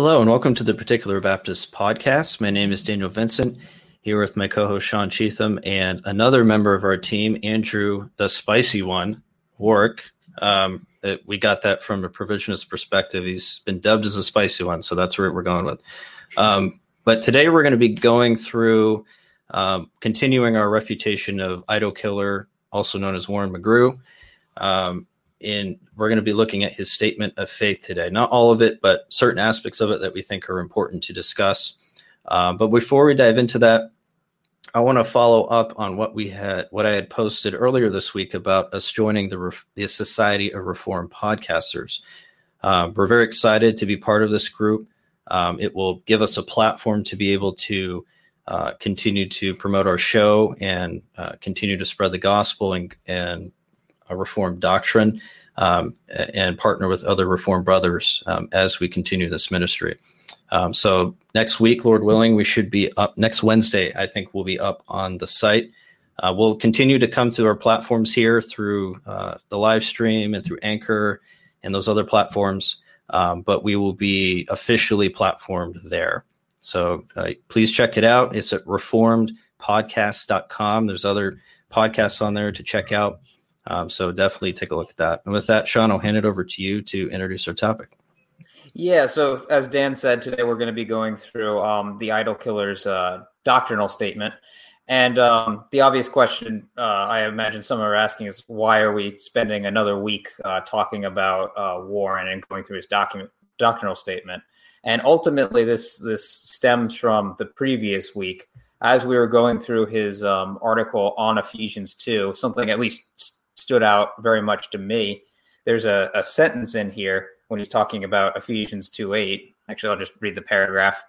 Hello, and welcome to the Particular Baptist podcast. My name is Daniel Vincent, here with my co host Sean Cheatham and another member of our team, Andrew, the spicy one, Warwick. Um, we got that from a provisionist perspective. He's been dubbed as a spicy one, so that's where we're going with. Um, but today we're going to be going through um, continuing our refutation of idol killer, also known as Warren McGrew. Um, in we're going to be looking at his statement of faith today. Not all of it, but certain aspects of it that we think are important to discuss. Uh, but before we dive into that, I want to follow up on what we had, what I had posted earlier this week about us joining the, the Society of Reformed Podcasters. Uh, we're very excited to be part of this group. Um, it will give us a platform to be able to uh, continue to promote our show and uh, continue to spread the gospel and, and a Reformed doctrine um, and partner with other Reformed brothers um, as we continue this ministry. Um, so next week, Lord willing, we should be up next Wednesday. I think we'll be up on the site. Uh, we'll continue to come through our platforms here through uh, the live stream and through Anchor and those other platforms, um, but we will be officially platformed there. So uh, please check it out. It's at reformedpodcast.com. There's other podcasts on there to check out. Um, so definitely take a look at that. And with that, Sean, I'll hand it over to you to introduce our topic. Yeah. So as Dan said, today we're going to be going through um, the idol killer's uh, doctrinal statement. And um, the obvious question uh, I imagine some are asking is why are we spending another week uh, talking about uh, Warren and going through his document doctrinal statement? And ultimately, this this stems from the previous week as we were going through his um, article on Ephesians two. Something at least stood out very much to me. There's a, a sentence in here when he's talking about Ephesians 2 8. Actually, I'll just read the paragraph.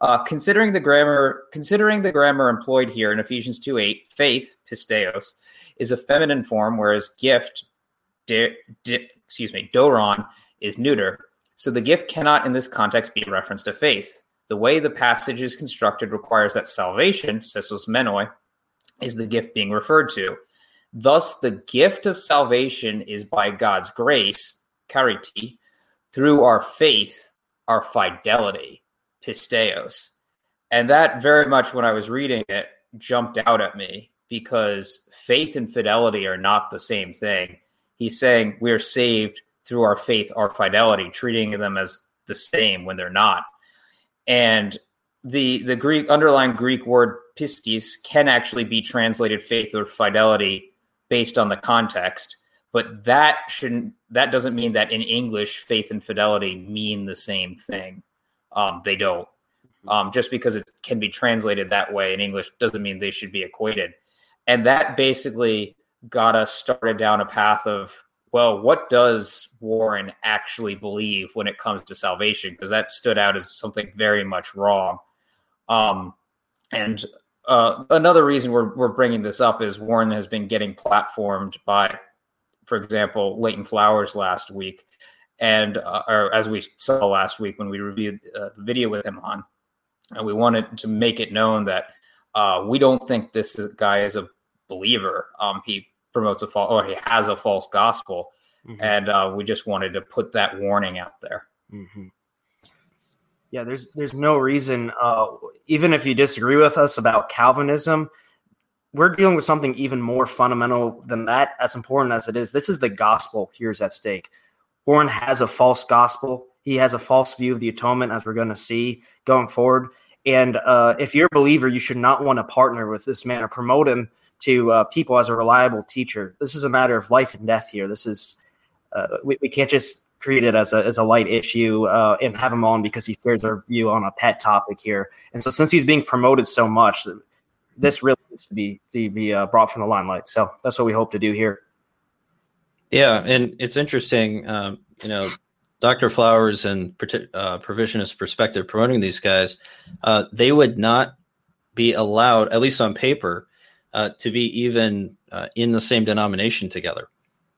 Uh, considering the grammar, considering the grammar employed here in Ephesians 2 8, faith, pisteos, is a feminine form, whereas gift, excuse me, doron, is neuter. So the gift cannot, in this context, be a reference to faith. The way the passage is constructed requires that salvation, sesosmenoi, is the gift being referred to. Thus, the gift of salvation is by God's grace, chariti, through our faith, our fidelity, pisteos. And that very much, when I was reading it, jumped out at me because faith and fidelity are not the same thing. He's saying we're saved through our faith, our fidelity, treating them as the same when they're not. And the the Greek underlying Greek word pistis can actually be translated faith or fidelity based on the context but that shouldn't that doesn't mean that in english faith and fidelity mean the same thing. Um, they don't. Um, just because it can be translated that way in english doesn't mean they should be equated. And that basically got us started down a path of well what does warren actually believe when it comes to salvation? Because that stood out as something very much wrong. Um, and uh, another reason we're, we're bringing this up is Warren has been getting platformed by, for example, Leighton Flowers last week. And, uh, or as we saw last week when we reviewed uh, the video with him on, and we wanted to make it known that uh, we don't think this guy is a believer. Um, he promotes a false, or he has a false gospel. Mm-hmm. And uh, we just wanted to put that warning out there. Mm-hmm. Yeah, there's there's no reason. Uh, even if you disagree with us about Calvinism, we're dealing with something even more fundamental than that. As important as it is, this is the gospel here's at stake. Warren has a false gospel. He has a false view of the atonement, as we're going to see going forward. And uh, if you're a believer, you should not want to partner with this man or promote him to uh, people as a reliable teacher. This is a matter of life and death here. This is uh, we, we can't just treat it as a, as a light issue uh, and have him on because he shares our view on a pet topic here. And so, since he's being promoted so much, this really needs to be to be uh, brought from the limelight. So that's what we hope to do here. Yeah, and it's interesting, um, you know, Dr. Flowers and uh, Provisionist Perspective promoting these guys, uh, they would not be allowed, at least on paper, uh, to be even uh, in the same denomination together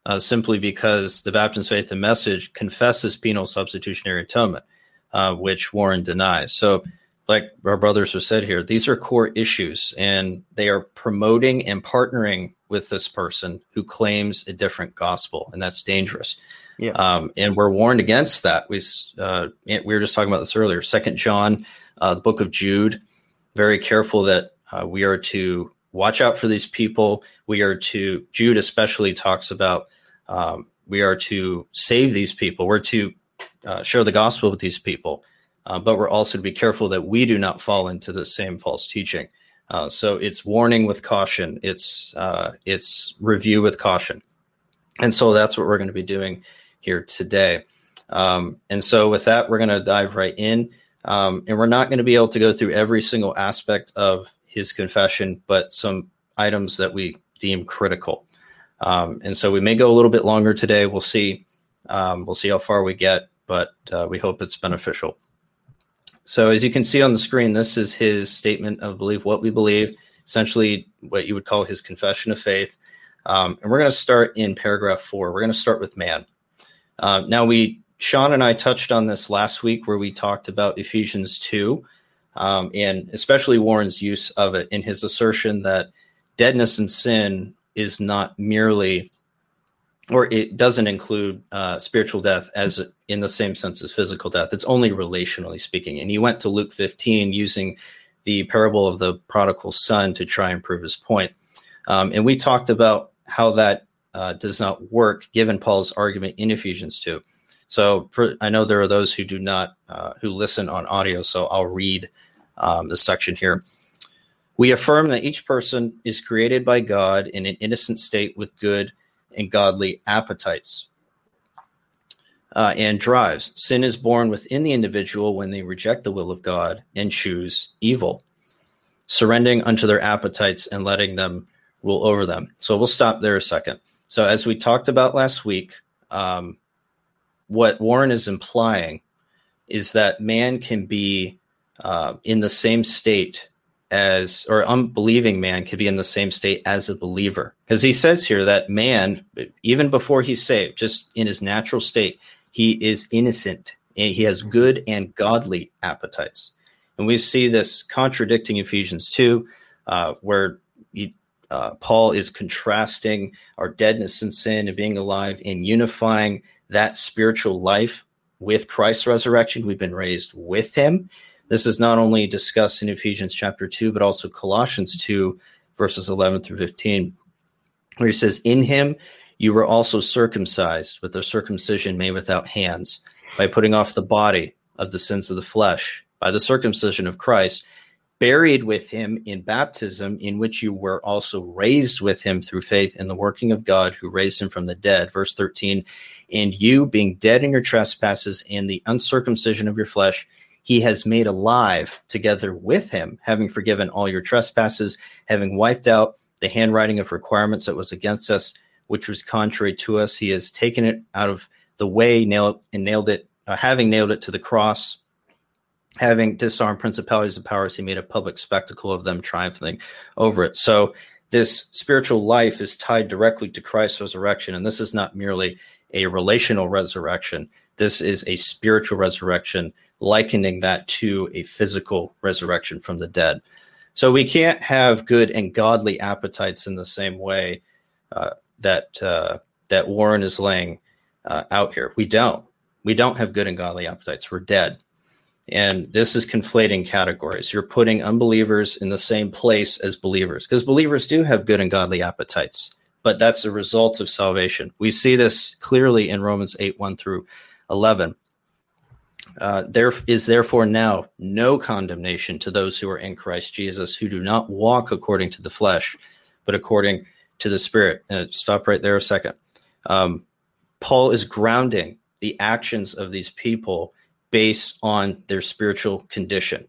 uh, simply because the Baptist Faith and Message confesses penal substitutionary atonement, uh, which Warren denies. So, like our brothers have said here, these are core issues, and they are promoting and partnering with this person who claims a different gospel, and that's dangerous. Yeah. Um, and we're warned against that. We uh, we were just talking about this earlier. Second John, uh, the book of Jude, very careful that uh, we are to watch out for these people. We are to Jude especially talks about um, we are to save these people. We're to uh, share the gospel with these people, uh, but we're also to be careful that we do not fall into the same false teaching. Uh, so it's warning with caution. It's uh, it's review with caution, and so that's what we're going to be doing here today. Um, and so with that, we're going to dive right in, um, and we're not going to be able to go through every single aspect of his confession, but some items that we deem critical. Um, and so we may go a little bit longer today. We'll see. Um, we'll see how far we get, but uh, we hope it's beneficial. So as you can see on the screen, this is his statement of belief, what we believe, essentially what you would call his confession of faith. Um, and we're going to start in paragraph four. We're going to start with man. Uh, now we, Sean and I touched on this last week where we talked about Ephesians 2 um, and especially Warren's use of it in his assertion that deadness and sin is not merely or it doesn't include uh, spiritual death as in the same sense as physical death. It's only relationally speaking. And he went to Luke 15 using the parable of the prodigal son to try and prove his point. Um, and we talked about how that uh, does not work given Paul's argument in Ephesians 2. So for, I know there are those who do not, uh, who listen on audio. So I'll read um, this section here. We affirm that each person is created by God in an innocent state with good and godly appetites uh, and drives. Sin is born within the individual when they reject the will of God and choose evil, surrendering unto their appetites and letting them rule over them. So we'll stop there a second. So, as we talked about last week, um, what Warren is implying is that man can be uh, in the same state as or unbelieving man could be in the same state as a believer. Because he says here that man even before he's saved just in his natural state he is innocent. And he has good and godly appetites. And we see this contradicting ephesians 2 uh, where he, uh, paul is contrasting our deadness in sin and being alive and unifying that spiritual life with christ's resurrection. We've been raised with him this is not only discussed in Ephesians chapter 2, but also Colossians 2, verses 11 through 15, where he says, In him you were also circumcised with a circumcision made without hands, by putting off the body of the sins of the flesh, by the circumcision of Christ, buried with him in baptism, in which you were also raised with him through faith in the working of God who raised him from the dead. Verse 13, and you, being dead in your trespasses and the uncircumcision of your flesh, he has made alive together with him, having forgiven all your trespasses, having wiped out the handwriting of requirements that was against us, which was contrary to us. He has taken it out of the way, nailed and nailed it, uh, having nailed it to the cross, having disarmed principalities and powers. He made a public spectacle of them, triumphing over it. So this spiritual life is tied directly to Christ's resurrection, and this is not merely a relational resurrection. This is a spiritual resurrection likening that to a physical resurrection from the dead. So we can't have good and godly appetites in the same way uh, that uh, that Warren is laying uh, out here. We don't. We don't have good and godly appetites. We're dead. And this is conflating categories. You're putting unbelievers in the same place as believers because believers do have good and godly appetites, but that's a result of salvation. We see this clearly in Romans 8 1 through 11. Uh, there is therefore now no condemnation to those who are in Christ Jesus, who do not walk according to the flesh, but according to the Spirit. Uh, stop right there a second. Um, Paul is grounding the actions of these people based on their spiritual condition.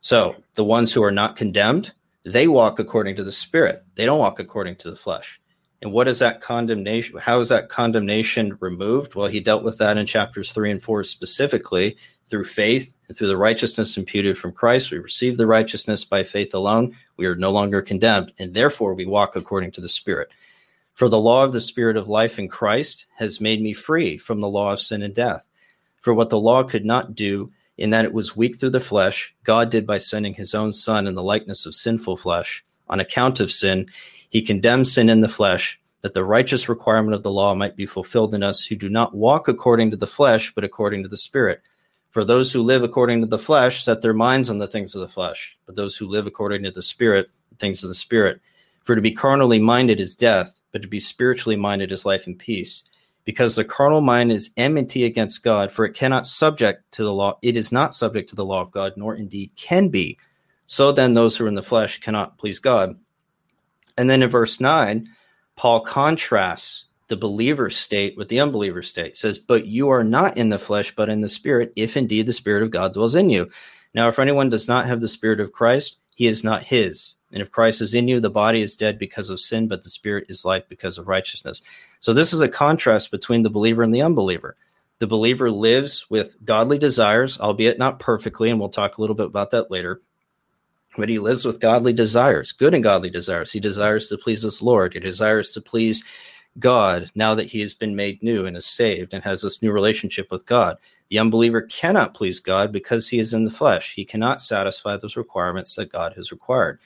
So the ones who are not condemned, they walk according to the Spirit. They don't walk according to the flesh. And what is that condemnation? How is that condemnation removed? Well, he dealt with that in chapters three and four specifically through faith and through the righteousness imputed from Christ. We receive the righteousness by faith alone. We are no longer condemned, and therefore we walk according to the Spirit. For the law of the Spirit of life in Christ has made me free from the law of sin and death. For what the law could not do, in that it was weak through the flesh, God did by sending his own Son in the likeness of sinful flesh. On account of sin, he condemns sin in the flesh that the righteous requirement of the law might be fulfilled in us who do not walk according to the flesh, but according to the Spirit. For those who live according to the flesh set their minds on the things of the flesh, but those who live according to the Spirit, the things of the Spirit. For to be carnally minded is death, but to be spiritually minded is life and peace. Because the carnal mind is enmity against God, for it cannot subject to the law, it is not subject to the law of God, nor indeed can be. So then those who are in the flesh cannot please God. And then in verse 9, Paul contrasts the believer state with the unbeliever state. It says, But you are not in the flesh, but in the spirit, if indeed the spirit of God dwells in you. Now, if anyone does not have the spirit of Christ, he is not his. And if Christ is in you, the body is dead because of sin, but the spirit is life because of righteousness. So, this is a contrast between the believer and the unbeliever. The believer lives with godly desires, albeit not perfectly, and we'll talk a little bit about that later but he lives with godly desires, good and godly desires. He desires to please his Lord. He desires to please God now that he has been made new and is saved and has this new relationship with God. The unbeliever cannot please God because he is in the flesh. He cannot satisfy those requirements that God has required.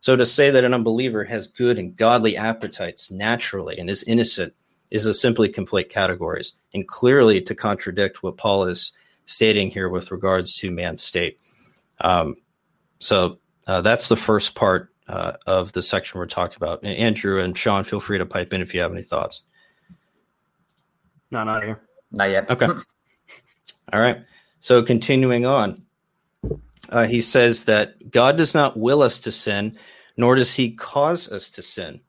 So to say that an unbeliever has good and godly appetites naturally and is innocent is to simply conflate categories and clearly to contradict what Paul is stating here with regards to man's state. Um, so uh, that's the first part uh, of the section we're talking about. And Andrew and Sean, feel free to pipe in if you have any thoughts. No, not here. Not yet. Okay. All right. So continuing on, uh, he says that God does not will us to sin, nor does he cause us to sin.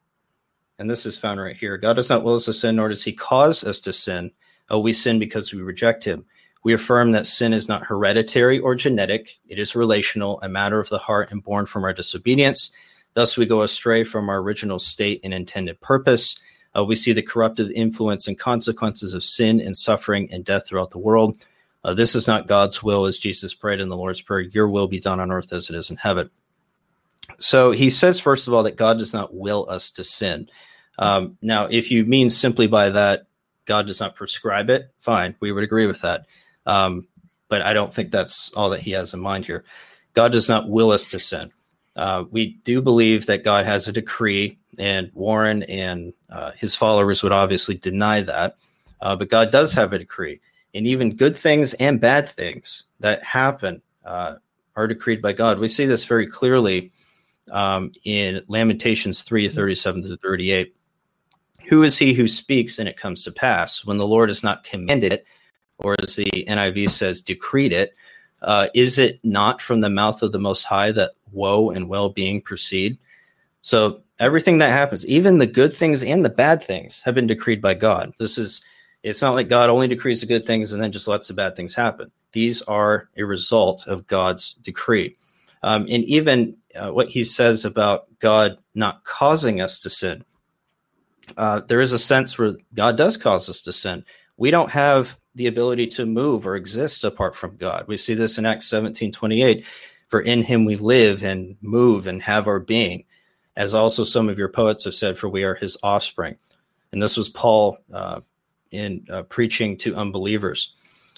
And this is found right here. God does not will us to sin, nor does he cause us to sin. Oh, we sin because we reject him. We affirm that sin is not hereditary or genetic, it is relational, a matter of the heart, and born from our disobedience. Thus, we go astray from our original state and intended purpose. Uh, we see the corruptive influence and consequences of sin and suffering and death throughout the world. Uh, this is not God's will, as Jesus prayed in the Lord's Prayer Your will be done on earth as it is in heaven. So he says, first of all, that God does not will us to sin. Um, now, if you mean simply by that, God does not prescribe it, fine, we would agree with that. Um, but I don't think that's all that he has in mind here. God does not will us to sin. Uh, we do believe that God has a decree, and Warren and uh, his followers would obviously deny that. Uh, but God does have a decree, and even good things and bad things that happen uh, are decreed by God. We see this very clearly um, in Lamentations 3 37 to 38. Who is he who speaks and it comes to pass when the Lord has not commanded it? Or as the NIV says, decreed it. Uh, is it not from the mouth of the Most High that woe and well being proceed? So everything that happens, even the good things and the bad things, have been decreed by God. This is, it's not like God only decrees the good things and then just lets the bad things happen. These are a result of God's decree. Um, and even uh, what he says about God not causing us to sin, uh, there is a sense where God does cause us to sin. We don't have the ability to move or exist apart from God. We see this in Acts 17 28. For in him we live and move and have our being, as also some of your poets have said, for we are his offspring. And this was Paul uh, in uh, preaching to unbelievers.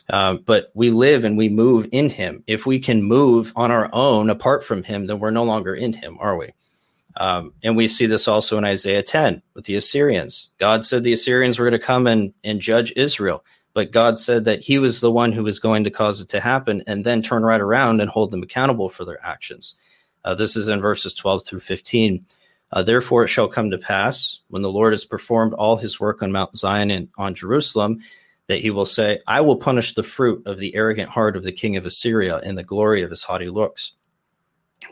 Uh, but we live and we move in him. If we can move on our own apart from him, then we're no longer in him, are we? Um, and we see this also in Isaiah 10 with the Assyrians. God said the Assyrians were going to come and, and judge Israel but God said that He was the one who was going to cause it to happen and then turn right around and hold them accountable for their actions. Uh, this is in verses 12 through 15. Uh, Therefore, it shall come to pass when the Lord has performed all his work on Mount Zion and on Jerusalem that he will say, I will punish the fruit of the arrogant heart of the king of Assyria in the glory of his haughty looks.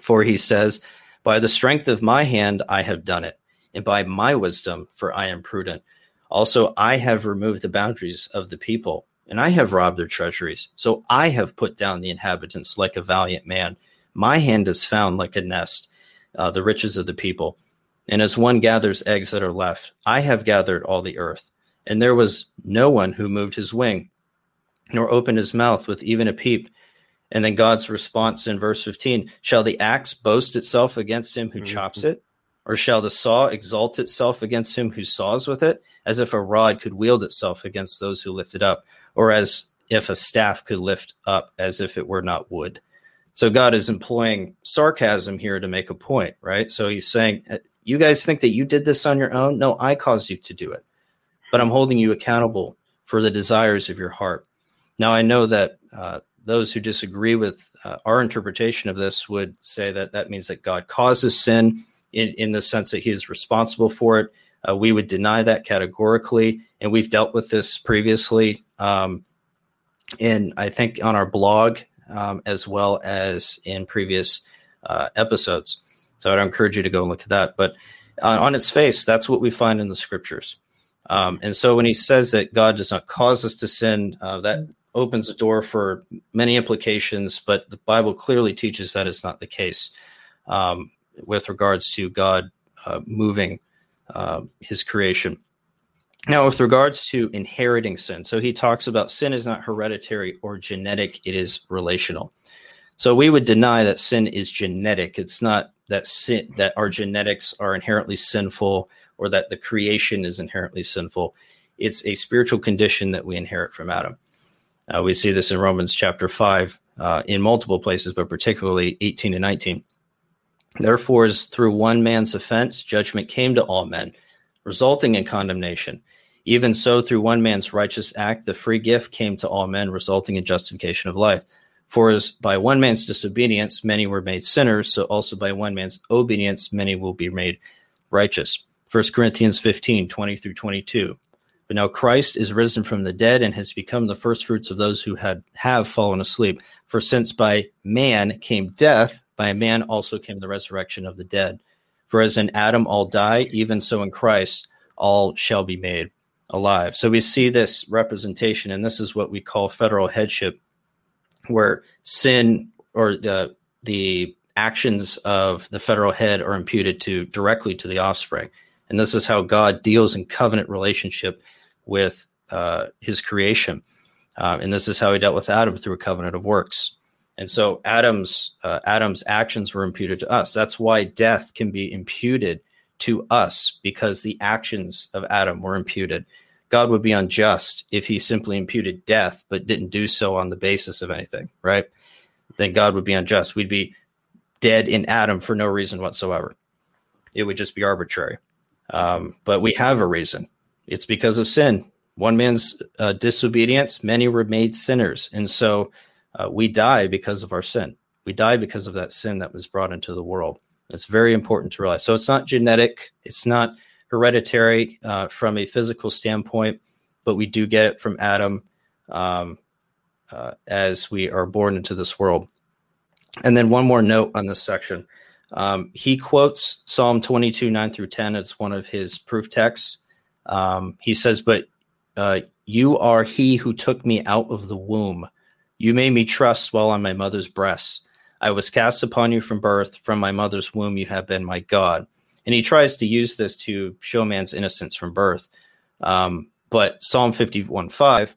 For he says, By the strength of my hand I have done it, and by my wisdom, for I am prudent. Also, I have removed the boundaries of the people, and I have robbed their treasuries. So I have put down the inhabitants like a valiant man. My hand is found like a nest, uh, the riches of the people. And as one gathers eggs that are left, I have gathered all the earth. And there was no one who moved his wing, nor opened his mouth with even a peep. And then God's response in verse 15 Shall the axe boast itself against him who mm-hmm. chops it? Or shall the saw exalt itself against him who saws with it, as if a rod could wield itself against those who lift it up, or as if a staff could lift up as if it were not wood? So God is employing sarcasm here to make a point, right? So he's saying, You guys think that you did this on your own? No, I caused you to do it. But I'm holding you accountable for the desires of your heart. Now, I know that uh, those who disagree with uh, our interpretation of this would say that that means that God causes sin in, in the sense that he is responsible for it. Uh, we would deny that categorically, and we've dealt with this previously. Um, in I think on our blog um, as well as in previous uh, episodes. So I'd encourage you to go and look at that. But uh, on its face, that's what we find in the scriptures. Um, and so when he says that God does not cause us to sin, uh, that opens a door for many implications, but the Bible clearly teaches that it's not the case um, with regards to God uh, moving uh, his creation. Now, with regards to inheriting sin, so he talks about sin is not hereditary or genetic, it is relational. So we would deny that sin is genetic. It's not that sin that our genetics are inherently sinful or that the creation is inherently sinful. It's a spiritual condition that we inherit from Adam. Uh, we see this in Romans chapter 5 uh, in multiple places, but particularly 18 and 19. Therefore, as through one man's offense, judgment came to all men, resulting in condemnation. Even so, through one man's righteous act, the free gift came to all men, resulting in justification of life. For as by one man's disobedience many were made sinners, so also by one man's obedience many will be made righteous. 1 Corinthians 15, 20 through 22. But now Christ is risen from the dead and has become the firstfruits of those who had have fallen asleep. For since by man came death, by a man also came the resurrection of the dead. For as in Adam all die, even so in Christ all shall be made alive. So we see this representation, and this is what we call federal headship, where sin or the the actions of the federal head are imputed to directly to the offspring. And this is how God deals in covenant relationship with uh, his creation. Uh, and this is how he dealt with Adam through a covenant of works. And so Adam's uh, Adam's actions were imputed to us. That's why death can be imputed to us because the actions of Adam were imputed. God would be unjust if he simply imputed death but didn't do so on the basis of anything, right? Then God would be unjust. We'd be dead in Adam for no reason whatsoever. It would just be arbitrary. Um, but we have a reason. It's because of sin. One man's uh, disobedience, many were made sinners. And so uh, we die because of our sin. We die because of that sin that was brought into the world. It's very important to realize. So it's not genetic, it's not hereditary uh, from a physical standpoint, but we do get it from Adam um, uh, as we are born into this world. And then one more note on this section. Um, he quotes Psalm 22, 9 through 10. It's one of his proof texts. Um, he says, But uh, you are he who took me out of the womb. You made me trust while on my mother's breast. I was cast upon you from birth. From my mother's womb, you have been my God. And he tries to use this to show man's innocence from birth. Um, but Psalm 51 5,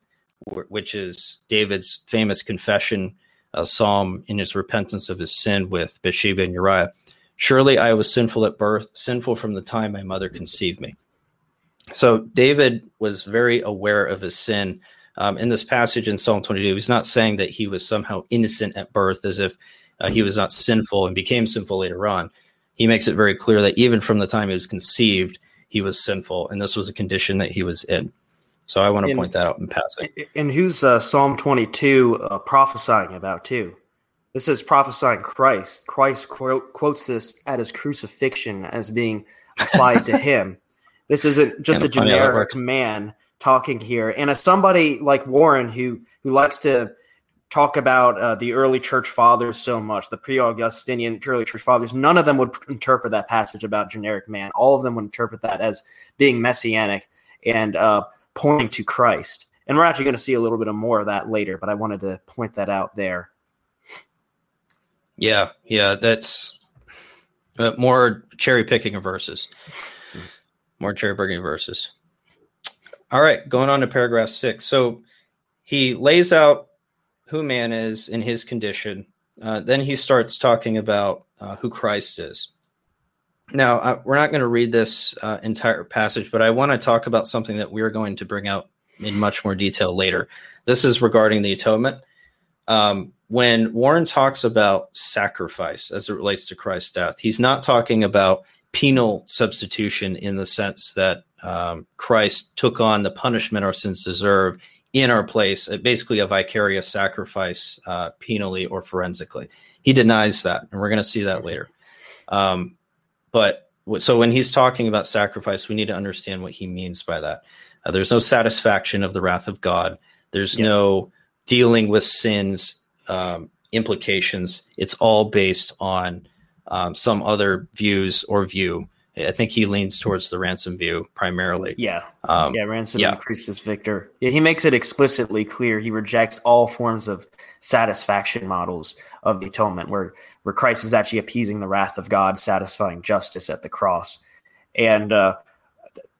which is David's famous confession uh, psalm in his repentance of his sin with Bathsheba and Uriah, surely I was sinful at birth, sinful from the time my mother conceived me. So David was very aware of his sin. Um, in this passage in Psalm 22, he's not saying that he was somehow innocent at birth, as if uh, he was not sinful and became sinful later on. He makes it very clear that even from the time he was conceived, he was sinful, and this was a condition that he was in. So I want to point that out in passing. And who's uh, Psalm 22 uh, prophesying about too? This is prophesying Christ. Christ quote, quotes this at his crucifixion as being applied to him. This isn't just a generic man talking here. And as somebody like Warren, who who likes to talk about uh, the early church fathers so much, the pre-Augustinian early church fathers, none of them would interpret that passage about generic man. All of them would interpret that as being messianic and uh, pointing to Christ. And we're actually going to see a little bit of more of that later, but I wanted to point that out there. Yeah, yeah, that's uh, more cherry picking of verses. More cherry picking verses. All right, going on to paragraph six. So he lays out who man is in his condition. Uh, then he starts talking about uh, who Christ is. Now, uh, we're not going to read this uh, entire passage, but I want to talk about something that we're going to bring out in much more detail later. This is regarding the atonement. Um, when Warren talks about sacrifice as it relates to Christ's death, he's not talking about penal substitution in the sense that um, Christ took on the punishment our sins deserve in our place, uh, basically a vicarious sacrifice, uh, penally or forensically. He denies that, and we're going to see that later. Um, but so when he's talking about sacrifice, we need to understand what he means by that. Uh, there's no satisfaction of the wrath of God. There's yeah. no dealing with sins um, implications. It's all based on um, some other views or view. I think he leans towards the ransom view primarily. Yeah, um, yeah, ransom yeah. Christus Victor. Yeah, he makes it explicitly clear he rejects all forms of satisfaction models of the atonement, where where Christ is actually appeasing the wrath of God, satisfying justice at the cross, and uh,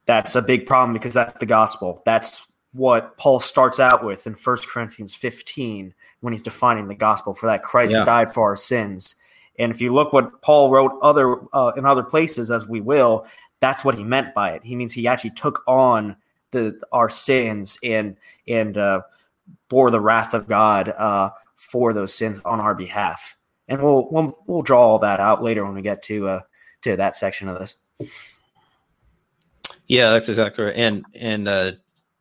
that's a big problem because that's the gospel. That's what Paul starts out with in 1 Corinthians 15 when he's defining the gospel for that Christ yeah. died for our sins and if you look what Paul wrote other uh, in other places, as we will, that's what he meant by it. He means he actually took on the our sins and and uh, bore the wrath of God uh, for those sins on our behalf. And we'll, we'll we'll draw all that out later when we get to uh, to that section of this. Yeah, that's exactly right. And and uh,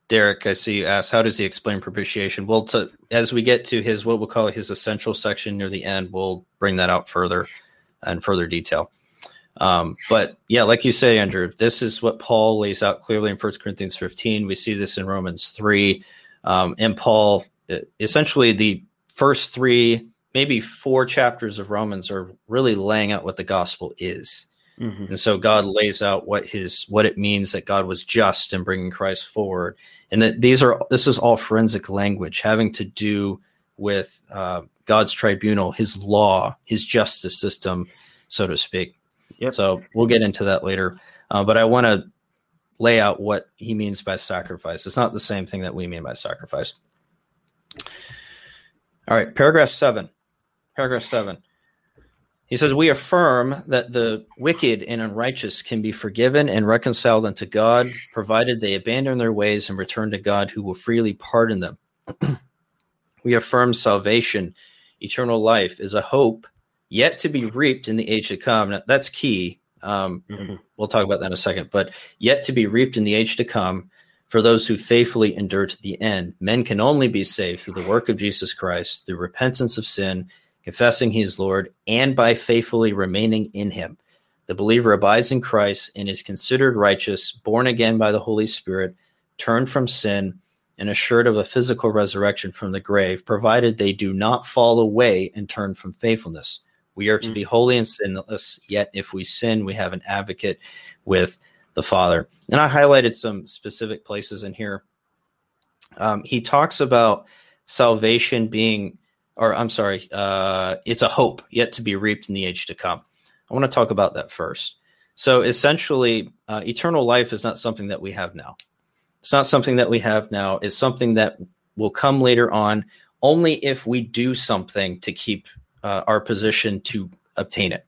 Derek, I see you asked, how does he explain propitiation? Well, to, as we get to his what we'll call his essential section near the end, we'll bring that out further and further detail. Um, but yeah, like you say, Andrew, this is what Paul lays out clearly in 1 Corinthians 15. We see this in Romans 3. Um, and Paul, essentially, the first three, maybe four chapters of Romans are really laying out what the gospel is. Mm-hmm. And so God lays out what his what it means that God was just in bringing Christ forward, and that these are this is all forensic language having to do with uh, God's tribunal, His law, His justice system, so to speak. Yep. So we'll get into that later, uh, but I want to lay out what He means by sacrifice. It's not the same thing that we mean by sacrifice. All right, paragraph seven. Paragraph seven. He says, We affirm that the wicked and unrighteous can be forgiven and reconciled unto God, provided they abandon their ways and return to God, who will freely pardon them. we affirm salvation, eternal life, is a hope yet to be reaped in the age to come. Now, that's key. Um, mm-hmm. We'll talk about that in a second, but yet to be reaped in the age to come for those who faithfully endure to the end. Men can only be saved through the work of Jesus Christ, through repentance of sin confessing he is Lord, and by faithfully remaining in him. The believer abides in Christ and is considered righteous, born again by the Holy Spirit, turned from sin, and assured of a physical resurrection from the grave, provided they do not fall away and turn from faithfulness. We are to be mm. holy and sinless, yet if we sin, we have an advocate with the Father. And I highlighted some specific places in here. Um, he talks about salvation being or I'm sorry, uh, it's a hope yet to be reaped in the age to come. I want to talk about that first. So essentially, uh, eternal life is not something that we have now. It's not something that we have now. It's something that will come later on only if we do something to keep uh, our position to obtain it.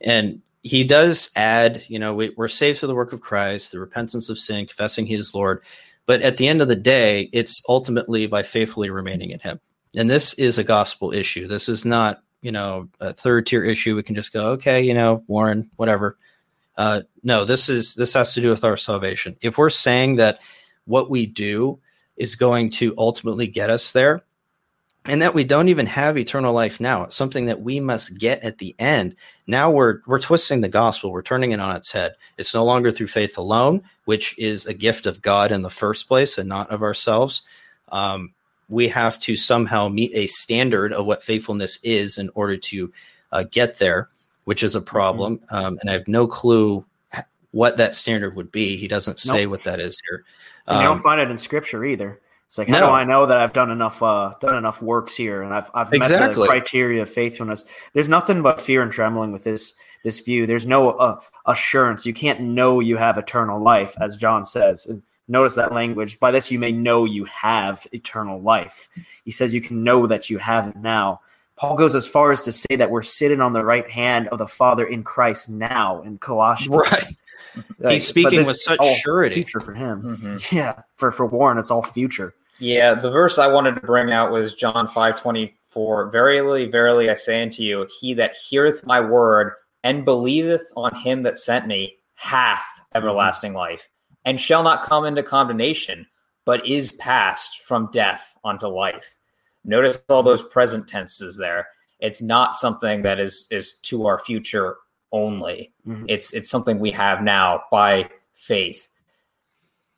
And he does add, you know, we, are saved through the work of Christ, the repentance of sin, confessing he is Lord. But at the end of the day, it's ultimately by faithfully remaining in him and this is a gospel issue. This is not, you know, a third tier issue. We can just go, okay, you know, Warren, whatever. Uh, no, this is this has to do with our salvation. If we're saying that what we do is going to ultimately get us there, and that we don't even have eternal life now, it's something that we must get at the end. Now we're we're twisting the gospel. We're turning it on its head. It's no longer through faith alone, which is a gift of God in the first place and not of ourselves. Um, we have to somehow meet a standard of what faithfulness is in order to uh, get there, which is a mm-hmm. problem. Mm-hmm. Um, and I have no clue what that standard would be. He doesn't say nope. what that is here. Um, you don't find it in scripture either. It's like, how no. do I know that I've done enough, uh, done enough works here, and I've, I've exactly. met the criteria of faithfulness? There's nothing but fear and trembling with this this view. There's no uh, assurance. You can't know you have eternal life, as John says. And Notice that language. By this you may know you have eternal life. He says you can know that you have it now. Paul goes as far as to say that we're sitting on the right hand of the Father in Christ now in Colossians. Right. Like, He's speaking with such surety. Future for him. Mm-hmm. Yeah. For for Warren, it's all future. Yeah. The verse I wanted to bring out was John five twenty four. Verily, verily, I say unto you, he that heareth my word and believeth on him that sent me hath everlasting life, and shall not come into condemnation, but is passed from death unto life. Notice all those present tenses there. It's not something that is is to our future only. Mm-hmm. It's it's something we have now by faith.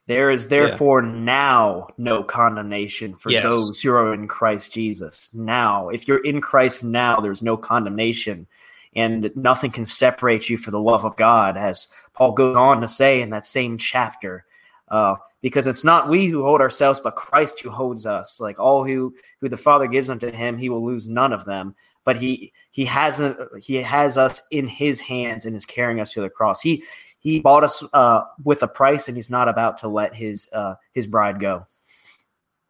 There is therefore yeah. now no condemnation for yes. those who are in Christ Jesus. Now, if you're in Christ now, there's no condemnation, and nothing can separate you for the love of God, as Paul goes on to say in that same chapter. Uh, because it's not we who hold ourselves, but Christ who holds us. Like all who who the Father gives unto him, he will lose none of them. But he he hasn't he has us in his hands and is carrying us to the cross. He he bought us uh, with a price, and he's not about to let his uh, his bride go.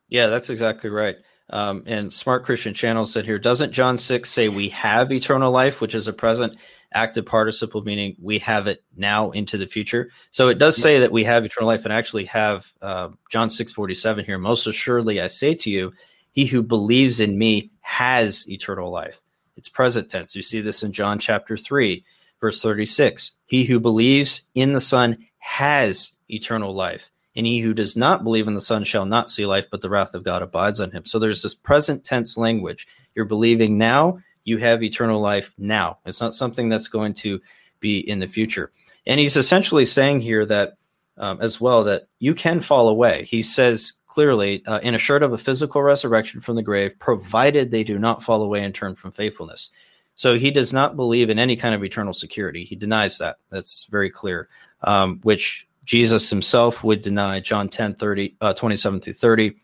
Yeah, that's exactly right. Um, and Smart Christian Channel said here, doesn't John 6 say we have eternal life, which is a present active participle, meaning we have it now into the future? So it does say that we have eternal life and actually have uh, John 6 47 here. Most assuredly, I say to you, he who believes in me has eternal life. It's present tense. You see this in John chapter 3. Verse 36 He who believes in the Son has eternal life, and he who does not believe in the Son shall not see life, but the wrath of God abides on him. So there's this present tense language. You're believing now, you have eternal life now. It's not something that's going to be in the future. And he's essentially saying here that um, as well that you can fall away. He says clearly, uh, in assured of a physical resurrection from the grave, provided they do not fall away and turn from faithfulness. So he does not believe in any kind of eternal security. He denies that. That's very clear, um, which Jesus himself would deny. John 10, 30, uh, 27 through 30.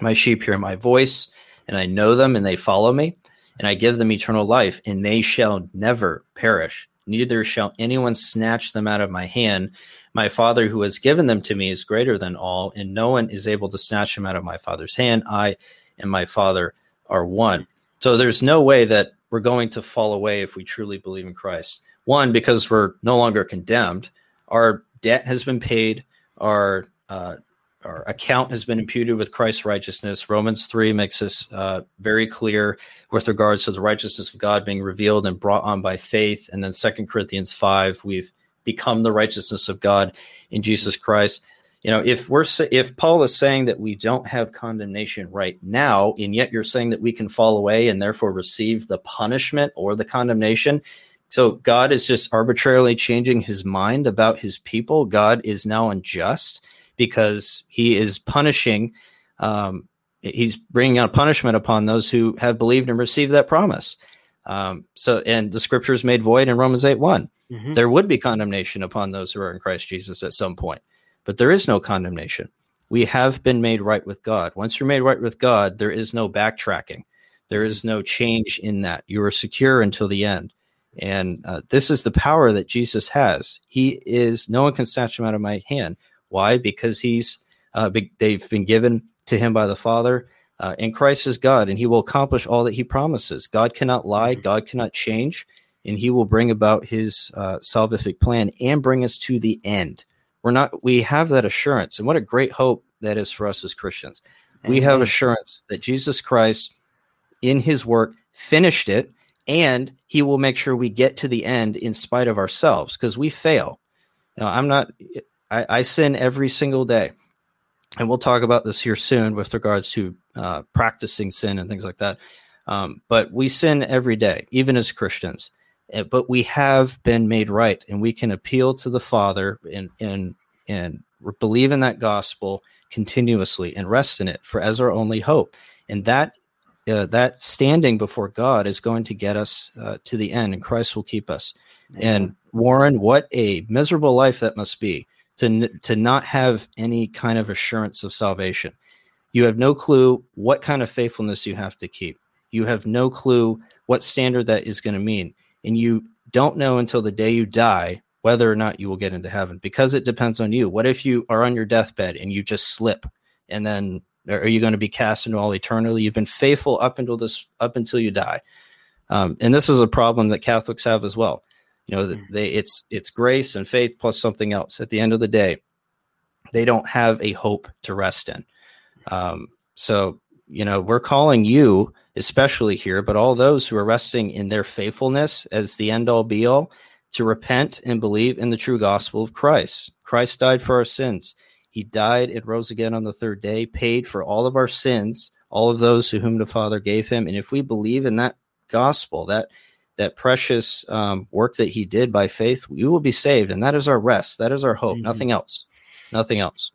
My sheep hear my voice, and I know them, and they follow me, and I give them eternal life, and they shall never perish. Neither shall anyone snatch them out of my hand. My Father who has given them to me is greater than all, and no one is able to snatch them out of my Father's hand. I and my Father are one. So there's no way that we're going to fall away if we truly believe in Christ. One, because we're no longer condemned. Our debt has been paid. Our uh, our account has been imputed with Christ's righteousness. Romans 3 makes this uh, very clear with regards to the righteousness of God being revealed and brought on by faith. And then Second Corinthians 5, we've become the righteousness of God in Jesus Christ you know if we're if paul is saying that we don't have condemnation right now and yet you're saying that we can fall away and therefore receive the punishment or the condemnation so god is just arbitrarily changing his mind about his people god is now unjust because he is punishing um, he's bringing out punishment upon those who have believed and received that promise um, so and the scripture is made void in romans 8 one mm-hmm. there would be condemnation upon those who are in christ jesus at some point but there is no condemnation. We have been made right with God. Once you're made right with God, there is no backtracking. There is no change in that. You are secure until the end. And uh, this is the power that Jesus has. He is, no one can snatch him out of my hand. Why? Because he's, uh, they've been given to him by the Father. Uh, and Christ is God, and he will accomplish all that he promises. God cannot lie, mm-hmm. God cannot change, and he will bring about his uh, salvific plan and bring us to the end we're not we have that assurance and what a great hope that is for us as christians we have assurance that jesus christ in his work finished it and he will make sure we get to the end in spite of ourselves because we fail now i'm not I, I, sin every single day. And we'll talk about this here soon with regards to uh, practicing sin and things like that. Um, but we sin every day even as christians. Eh, but we have been made right and we can appeal to the father and and and believe in that gospel continuously and rest in it for as our only hope. And that uh, that standing before god is going to get us uh, to the end and christ will keep us. And warren what a miserable life that must be to to not have any kind of assurance of salvation you have no clue what kind of faithfulness you have to keep you have no clue what standard that is going to mean and you don't know until the day you die whether or not you will get into heaven because it depends on you. What if you are on your deathbed and you just slip and then are you going to be cast into all eternity? You've been faithful up until this up until you die. Um, and this is a problem that Catholics have as well. You know, mm. they it's it's grace and faith plus something else. At the end of the day, they don't have a hope to rest in. Um, so you know, we're calling you, especially here, but all those who are resting in their faithfulness as the end all be all, to repent and believe in the true gospel of Christ. Christ died for our sins. He died and rose again on the third day, paid for all of our sins, all of those to whom the Father gave him. And if we believe in that gospel, that that precious um, work that he did by faith, we will be saved, and that is our rest. That is our hope. Mm-hmm. Nothing else. Nothing else.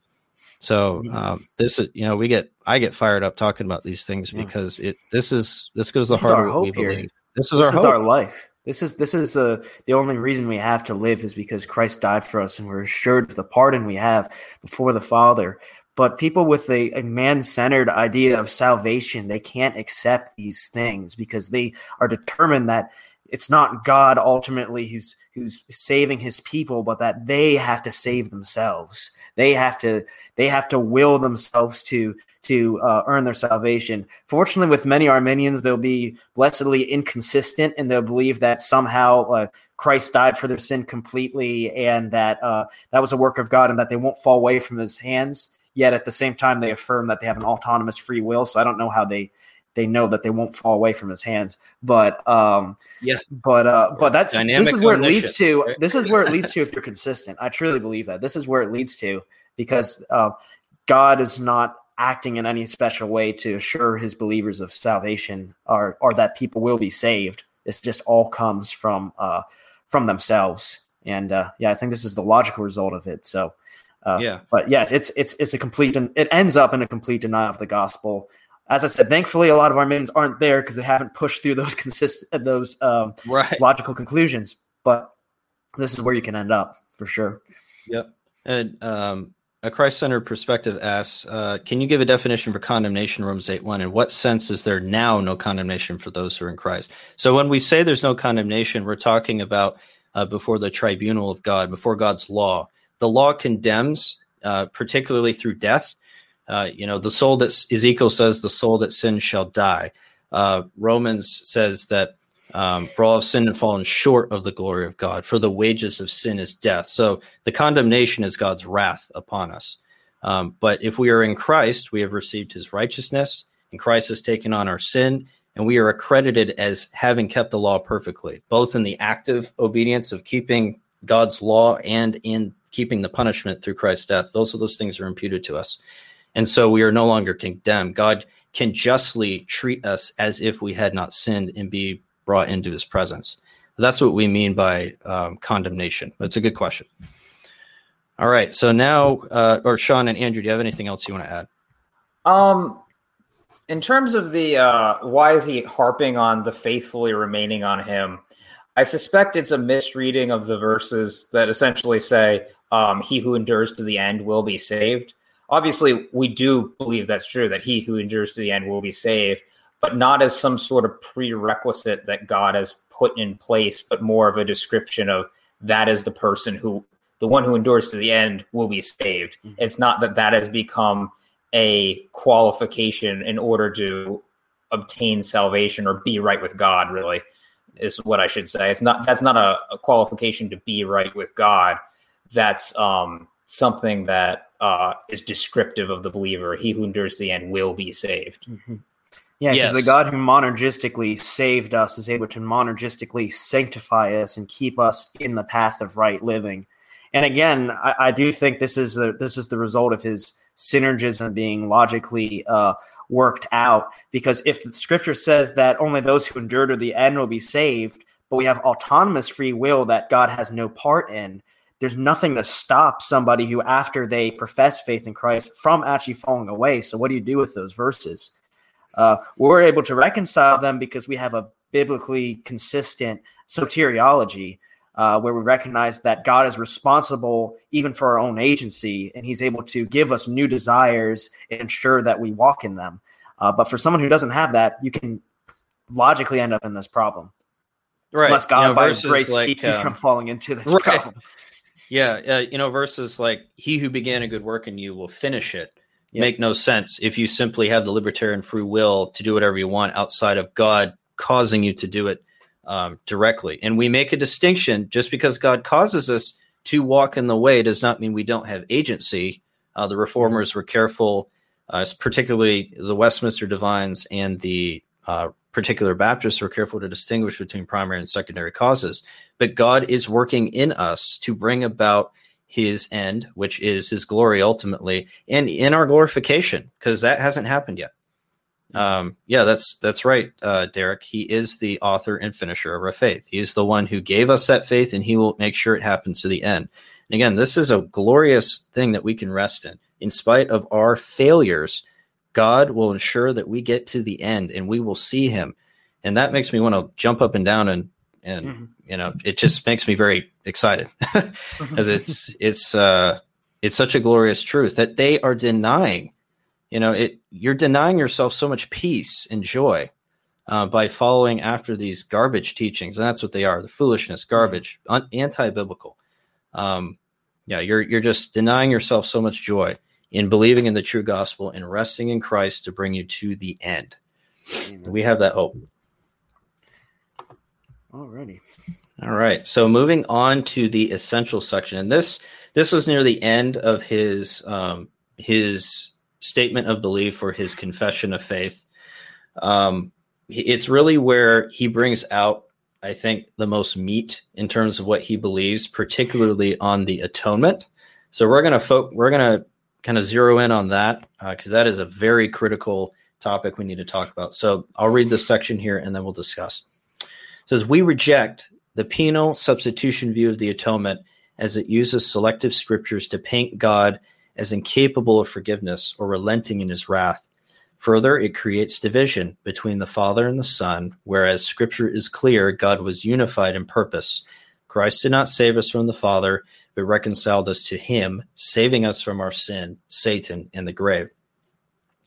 So mm-hmm. um, this is, you know, we get, I get fired up talking about these things yeah. because it, this is, this goes the heart of what we here. believe. This is this our is hope. our life. This is this is uh, the only reason we have to live is because Christ died for us, and we're assured of the pardon we have before the Father. But people with a, a man centered idea of salvation, they can't accept these things because they are determined that it's not God ultimately who's who's saving his people, but that they have to save themselves. They have to they have to will themselves to to uh, earn their salvation. Fortunately, with many Arminians they'll be blessedly inconsistent, and they'll believe that somehow uh, Christ died for their sin completely, and that uh, that was a work of God, and that they won't fall away from His hands. Yet at the same time, they affirm that they have an autonomous free will. So I don't know how they they know that they won't fall away from his hands. But um, yeah, but uh, but that's Dynamic this is where it leads to. Right? This is where it leads to if you're consistent. I truly believe that this is where it leads to because uh, God is not acting in any special way to assure his believers of salvation or or that people will be saved. This just all comes from uh, from themselves. And uh, yeah, I think this is the logical result of it. So uh, yeah, but yes, it's it's it's a complete it ends up in a complete denial of the gospel as I said, thankfully, a lot of Arminians aren't there because they haven't pushed through those consistent those um, right. logical conclusions. But this is where you can end up for sure. Yep. And um, a Christ-centered perspective asks, uh, can you give a definition for condemnation, Romans 8 1? In what sense is there now no condemnation for those who are in Christ? So when we say there's no condemnation, we're talking about uh, before the tribunal of God, before God's law. The law condemns, uh, particularly through death, uh, you know, the soul that Ezekiel says, the soul that sins shall die. Uh, Romans says that um, for all have sinned and fallen short of the glory of God, for the wages of sin is death. So the condemnation is God's wrath upon us. Um, but if we are in Christ, we have received his righteousness, and Christ has taken on our sin, and we are accredited as having kept the law perfectly, both in the active obedience of keeping God's law and in keeping the punishment through Christ's death. Those are those things are imputed to us. And so we are no longer condemned. God can justly treat us as if we had not sinned and be brought into his presence. That's what we mean by um, condemnation. It's a good question. All right. So now, uh, or Sean and Andrew, do you have anything else you want to add? Um, in terms of the uh, why is he harping on the faithfully remaining on him? I suspect it's a misreading of the verses that essentially say, um, "He who endures to the end will be saved." obviously we do believe that's true that he who endures to the end will be saved but not as some sort of prerequisite that god has put in place but more of a description of that is the person who the one who endures to the end will be saved mm-hmm. it's not that that has become a qualification in order to obtain salvation or be right with god really is what i should say it's not that's not a, a qualification to be right with god that's um something that uh, is descriptive of the believer. He who endures to the end will be saved. Mm-hmm. Yeah, because yes. the God who monergistically saved us is able to monergistically sanctify us and keep us in the path of right living. And again, I, I do think this is the this is the result of his synergism being logically uh, worked out. Because if the scripture says that only those who endure to the end will be saved, but we have autonomous free will that God has no part in, there's nothing to stop somebody who, after they profess faith in Christ, from actually falling away. So, what do you do with those verses? Uh, we're able to reconcile them because we have a biblically consistent soteriology uh, where we recognize that God is responsible even for our own agency, and He's able to give us new desires and ensure that we walk in them. Uh, but for someone who doesn't have that, you can logically end up in this problem. Right. Unless God, you know, by His grace, like, keeps you from falling into this right. problem. Yeah, uh, you know, versus like "He who began a good work in you will finish it." Make no sense if you simply have the libertarian free will to do whatever you want outside of God causing you to do it um, directly. And we make a distinction just because God causes us to walk in the way does not mean we don't have agency. Uh, the reformers were careful uh, particularly the Westminster Divines and the uh, particular Baptists were careful to distinguish between primary and secondary causes. But God is working in us to bring about his end, which is his glory ultimately, and in our glorification, because that hasn't happened yet. Um, yeah, that's that's right, uh, Derek. He is the author and finisher of our faith. He's the one who gave us that faith, and he will make sure it happens to the end. And again, this is a glorious thing that we can rest in. In spite of our failures, God will ensure that we get to the end, and we will see Him. And that makes me want to jump up and down and and mm-hmm. you know it just makes me very excited. Because it's it's uh it's such a glorious truth that they are denying you know it you're denying yourself so much peace and joy uh, by following after these garbage teachings. And that's what they are the foolishness garbage un- anti-biblical. Um, yeah you're you're just denying yourself so much joy in believing in the true gospel and resting in christ to bring you to the end. Amen. we have that hope alrighty all right so moving on to the essential section and this this was near the end of his um, his statement of belief or his confession of faith. Um, it's really where he brings out, I think, the most meat in terms of what he believes, particularly on the atonement. So we're gonna fo- we're gonna kind of zero in on that because uh, that is a very critical topic we need to talk about. So I'll read this section here and then we'll discuss. Says we reject the penal substitution view of the atonement as it uses selective scriptures to paint God as incapable of forgiveness or relenting in his wrath. Further, it creates division between the Father and the Son, whereas Scripture is clear God was unified in purpose. Christ did not save us from the Father, but reconciled us to Him, saving us from our sin, Satan, and the grave.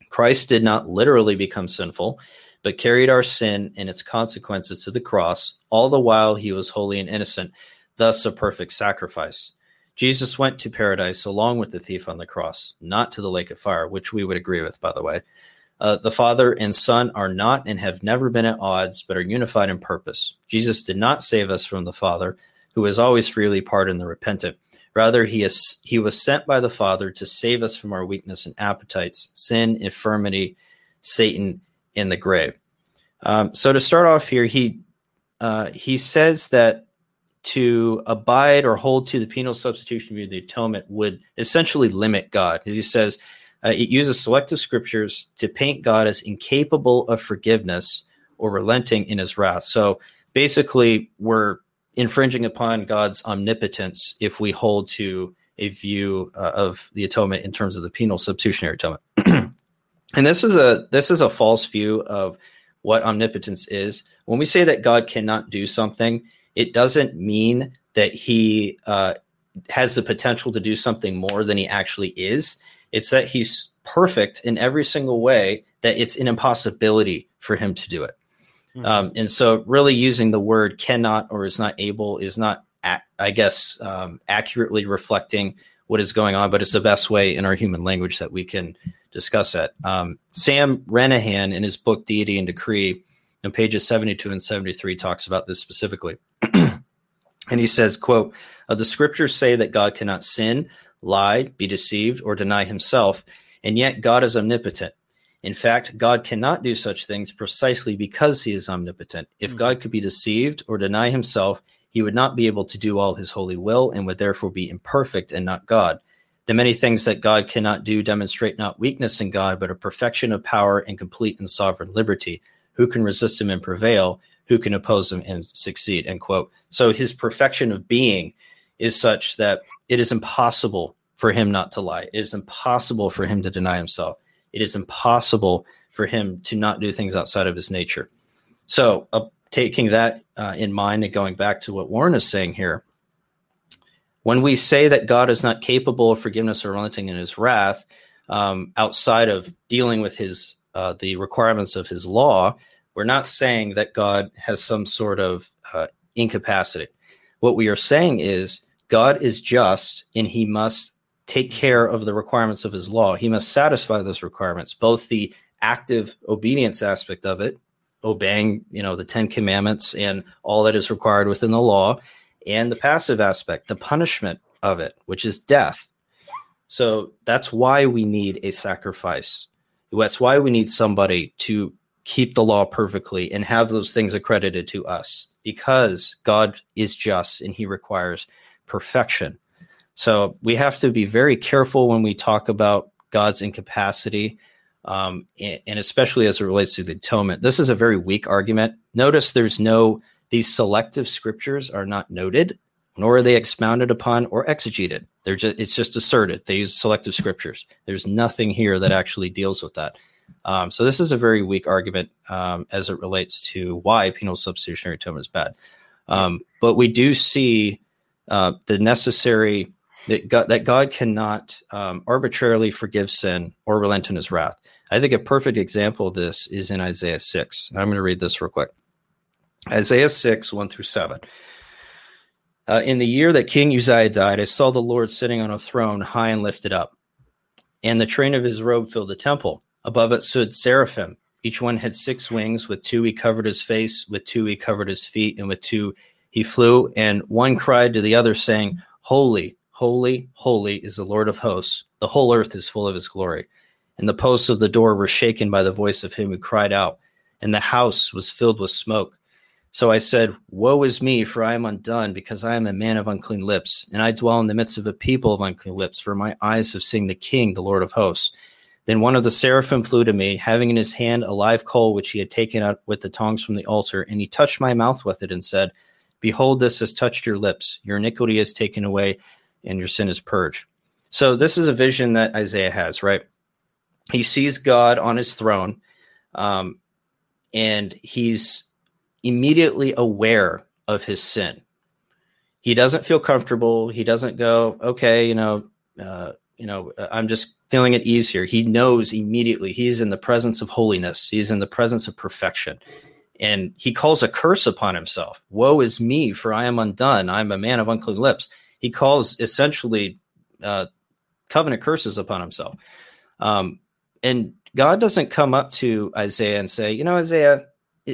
Christ did not literally become sinful, but carried our sin and its consequences to the cross, all the while He was holy and innocent, thus a perfect sacrifice. Jesus went to paradise along with the thief on the cross, not to the lake of fire, which we would agree with, by the way. Uh, the Father and Son are not and have never been at odds, but are unified in purpose. Jesus did not save us from the Father, who is always freely pardoned the repentant. Rather, he, is, he was sent by the Father to save us from our weakness and appetites, sin, infirmity, Satan, and the grave. Um, so to start off here, he uh, he says that to abide or hold to the penal substitution view of the atonement would essentially limit God. He says, uh, it uses selective scriptures to paint God as incapable of forgiveness or relenting in his wrath. So basically, we're infringing upon God's omnipotence if we hold to a view uh, of the atonement in terms of the penal substitutionary atonement. and this is a this is a false view of what omnipotence is. When we say that God cannot do something, it doesn't mean that he uh, has the potential to do something more than he actually is. It's that he's perfect in every single way that it's an impossibility for him to do it. Mm-hmm. Um, and so, really, using the word cannot or is not able is not, I guess, um, accurately reflecting what is going on, but it's the best way in our human language that we can discuss it. Um, Sam Renihan, in his book Deity and Decree, on pages 72 and 73, talks about this specifically. and he says, quote, uh, the scriptures say that God cannot sin, lie, be deceived, or deny himself, and yet God is omnipotent. In fact, God cannot do such things precisely because he is omnipotent. If mm-hmm. God could be deceived or deny himself, he would not be able to do all his holy will and would therefore be imperfect and not God. The many things that God cannot do demonstrate not weakness in God, but a perfection of power and complete and sovereign liberty. Who can resist him and prevail? who can oppose him and succeed? End quote. So his perfection of being is such that it is impossible for him not to lie. It is impossible for him to deny himself. It is impossible for him to not do things outside of his nature. So uh, taking that uh, in mind and going back to what warren is saying here when we say that god is not capable of forgiveness or relenting in his wrath um, outside of dealing with his uh, the requirements of his law we're not saying that God has some sort of uh, incapacity. What we are saying is God is just and he must take care of the requirements of his law. He must satisfy those requirements, both the active obedience aspect of it, obeying, you know, the 10 commandments and all that is required within the law, and the passive aspect, the punishment of it, which is death. So that's why we need a sacrifice That's why we need somebody to keep the law perfectly and have those things accredited to us because God is just and he requires perfection. So we have to be very careful when we talk about God's incapacity, um, and, and especially as it relates to the atonement. This is a very weak argument. Notice there's no, these selective scriptures are not noted, nor are they expounded upon or exegeted. They're just, it's just asserted. They use selective scriptures. There's nothing here that actually deals with that. Um, so this is a very weak argument um, as it relates to why penal substitutionary atonement is bad. Um, but we do see uh, the necessary that God, that God cannot um, arbitrarily forgive sin or relent in His wrath. I think a perfect example of this is in Isaiah six. I'm going to read this real quick. Isaiah six one through seven. Uh, in the year that King Uzziah died, I saw the Lord sitting on a throne, high and lifted up, and the train of his robe filled the temple. Above it stood seraphim. Each one had six wings. With two he covered his face, with two he covered his feet, and with two he flew. And one cried to the other, saying, Holy, holy, holy is the Lord of hosts. The whole earth is full of his glory. And the posts of the door were shaken by the voice of him who cried out, and the house was filled with smoke. So I said, Woe is me, for I am undone, because I am a man of unclean lips, and I dwell in the midst of a people of unclean lips, for my eyes have seen the King, the Lord of hosts. Then one of the seraphim flew to me, having in his hand a live coal which he had taken out with the tongs from the altar, and he touched my mouth with it and said, Behold, this has touched your lips. Your iniquity is taken away, and your sin is purged. So, this is a vision that Isaiah has, right? He sees God on his throne, um, and he's immediately aware of his sin. He doesn't feel comfortable. He doesn't go, okay, you know, uh, you know, uh, I'm just feeling at ease here. He knows immediately he's in the presence of holiness. He's in the presence of perfection. And he calls a curse upon himself. Woe is me, for I am undone. I'm a man of unclean lips. He calls essentially uh, covenant curses upon himself. Um, and God doesn't come up to Isaiah and say, you know, Isaiah,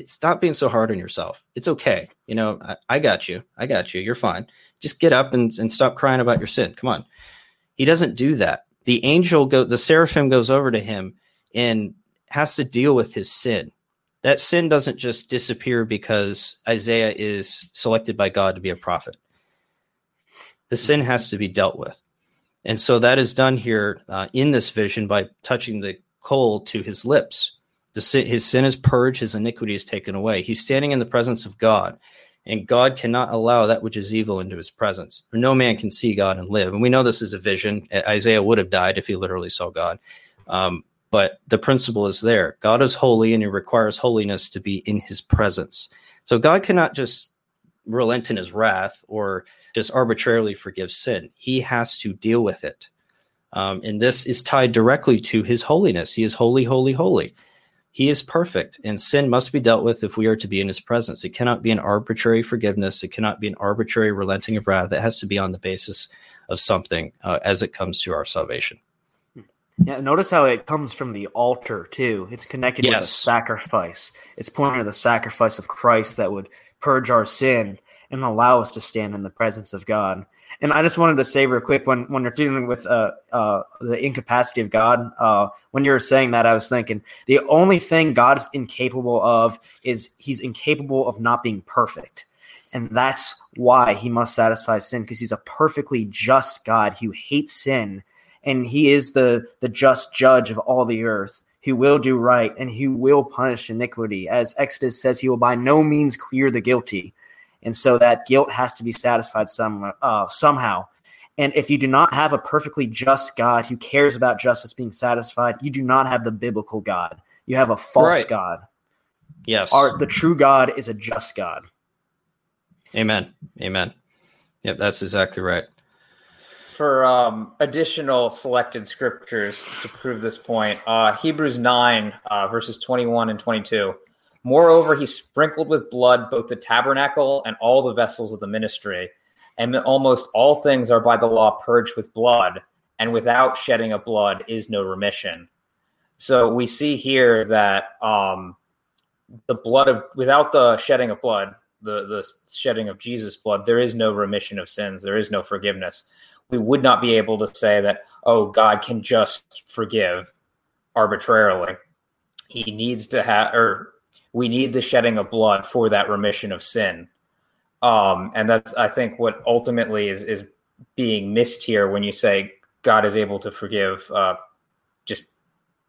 stop being so hard on yourself. It's okay. You know, I, I got you. I got you. You're fine. Just get up and, and stop crying about your sin. Come on. He doesn't do that. The angel go the seraphim goes over to him and has to deal with his sin. That sin doesn't just disappear because Isaiah is selected by God to be a prophet. The sin has to be dealt with. And so that is done here uh, in this vision by touching the coal to his lips. Sin, his sin is purged, his iniquity is taken away. He's standing in the presence of God and God cannot allow that which is evil into his presence. For no man can see God and live. And we know this is a vision. Isaiah would have died if he literally saw God. Um, but the principle is there. God is holy and he requires holiness to be in his presence. So God cannot just relent in his wrath or just arbitrarily forgive sin. He has to deal with it. Um, and this is tied directly to his holiness. He is holy, holy, holy. He is perfect, and sin must be dealt with if we are to be in his presence. It cannot be an arbitrary forgiveness. It cannot be an arbitrary relenting of wrath. It has to be on the basis of something uh, as it comes to our salvation. Yeah, notice how it comes from the altar too. It's connected yes. with a sacrifice. It's pointing to the sacrifice of Christ that would purge our sin and allow us to stand in the presence of God. And I just wanted to say real quick when when you're dealing with uh, uh, the incapacity of God, uh, when you were saying that, I was thinking the only thing God is incapable of is He's incapable of not being perfect, and that's why He must satisfy sin because He's a perfectly just God who hates sin, and He is the the just judge of all the earth who will do right and who will punish iniquity. As Exodus says, He will by no means clear the guilty and so that guilt has to be satisfied some uh, somehow. And if you do not have a perfectly just God who cares about justice being satisfied, you do not have the biblical God. You have a false right. God. Yes. Our, the true God is a just God. Amen. Amen. Yep, that's exactly right. For um, additional selected scriptures to prove this point, uh, Hebrews 9, uh, verses 21 and 22. Moreover, he sprinkled with blood both the tabernacle and all the vessels of the ministry. And almost all things are by the law purged with blood, and without shedding of blood is no remission. So we see here that um, the blood of without the shedding of blood, the the shedding of Jesus' blood, there is no remission of sins. There is no forgiveness. We would not be able to say that, oh, God can just forgive arbitrarily. He needs to have, or we need the shedding of blood for that remission of sin. Um, and that's, I think, what ultimately is is being missed here when you say God is able to forgive uh, just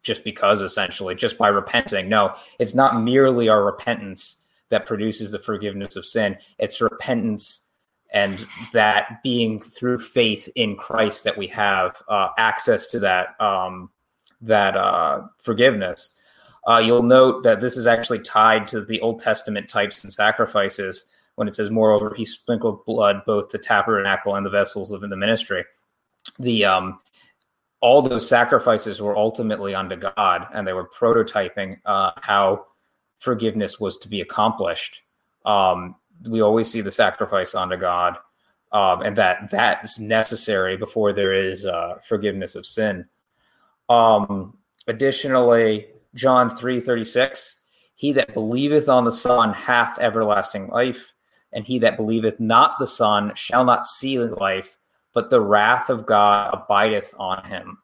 just because, essentially, just by repenting. No, it's not merely our repentance that produces the forgiveness of sin. It's repentance and that being through faith in Christ that we have uh, access to that um, that uh, forgiveness. Uh, you'll note that this is actually tied to the Old Testament types and sacrifices when it says, "Moreover, he sprinkled blood both the tabernacle and the vessels of the ministry." The um, all those sacrifices were ultimately unto God, and they were prototyping uh, how forgiveness was to be accomplished. Um, we always see the sacrifice unto God, um, and that that is necessary before there is uh, forgiveness of sin. Um, additionally, John three thirty six: He that believeth on the Son hath everlasting life, and he that believeth not the Son shall not see life, but the wrath of God abideth on him.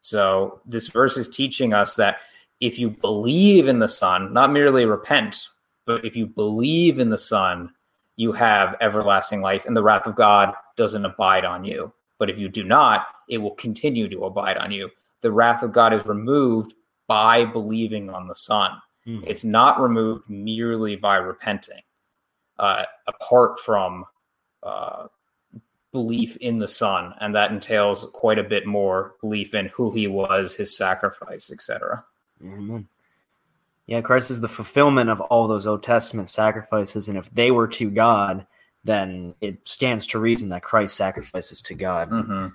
So this verse is teaching us that if you believe in the Son, not merely repent, but if you believe in the Son, you have everlasting life, and the wrath of God doesn't abide on you. But if you do not, it will continue to abide on you. The wrath of God is removed by believing on the Son. Mm. It's not removed merely by repenting, uh, apart from uh, belief in the Son, and that entails quite a bit more belief in who He was, His sacrifice, etc. Amen. Yeah, Christ is the fulfillment of all those Old Testament sacrifices, and if they were to God, then it stands to reason that Christ sacrifices to God. Mm-hmm.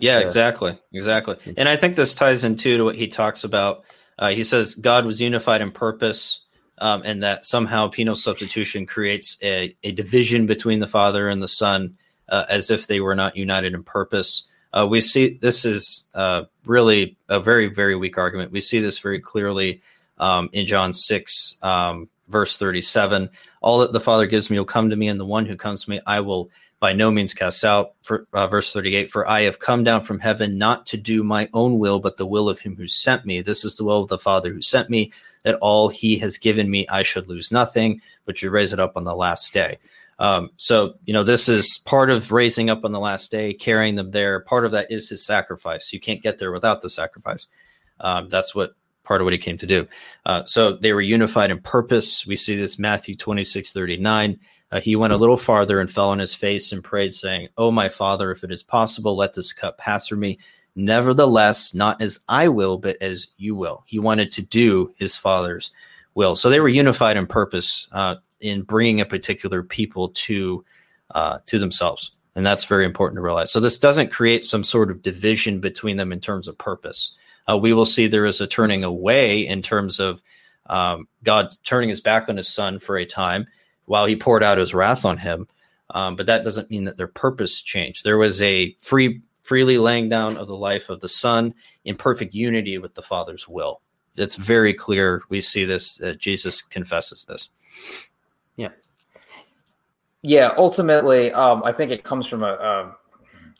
Yeah, exactly, exactly. And I think this ties into to what he talks about. Uh, he says God was unified in purpose, um, and that somehow penal substitution creates a, a division between the Father and the Son, uh, as if they were not united in purpose. Uh, we see this is uh, really a very, very weak argument. We see this very clearly um, in John 6, um, verse 37. All that the Father gives me will come to me, and the one who comes to me, I will by no means cast out. For, uh, verse 38 For I have come down from heaven not to do my own will, but the will of him who sent me. This is the will of the Father who sent me, that all he has given me I should lose nothing, but should raise it up on the last day. Um, so, you know, this is part of raising up on the last day, carrying them there. Part of that is his sacrifice. You can't get there without the sacrifice. Um, that's what part of what he came to do. Uh, so they were unified in purpose. We see this Matthew 26, 39. Uh, he went a little farther and fell on his face and prayed, saying, Oh, my father, if it is possible, let this cup pass from me. Nevertheless, not as I will, but as you will. He wanted to do his father's will. So they were unified in purpose. Uh, in bringing a particular people to uh, to themselves, and that's very important to realize. So this doesn't create some sort of division between them in terms of purpose. Uh, we will see there is a turning away in terms of um, God turning His back on His Son for a time while He poured out His wrath on him. Um, but that doesn't mean that their purpose changed. There was a free, freely laying down of the life of the Son in perfect unity with the Father's will. It's very clear. We see this. Uh, Jesus confesses this. Yeah, Yeah. ultimately, um, I think it comes from a, a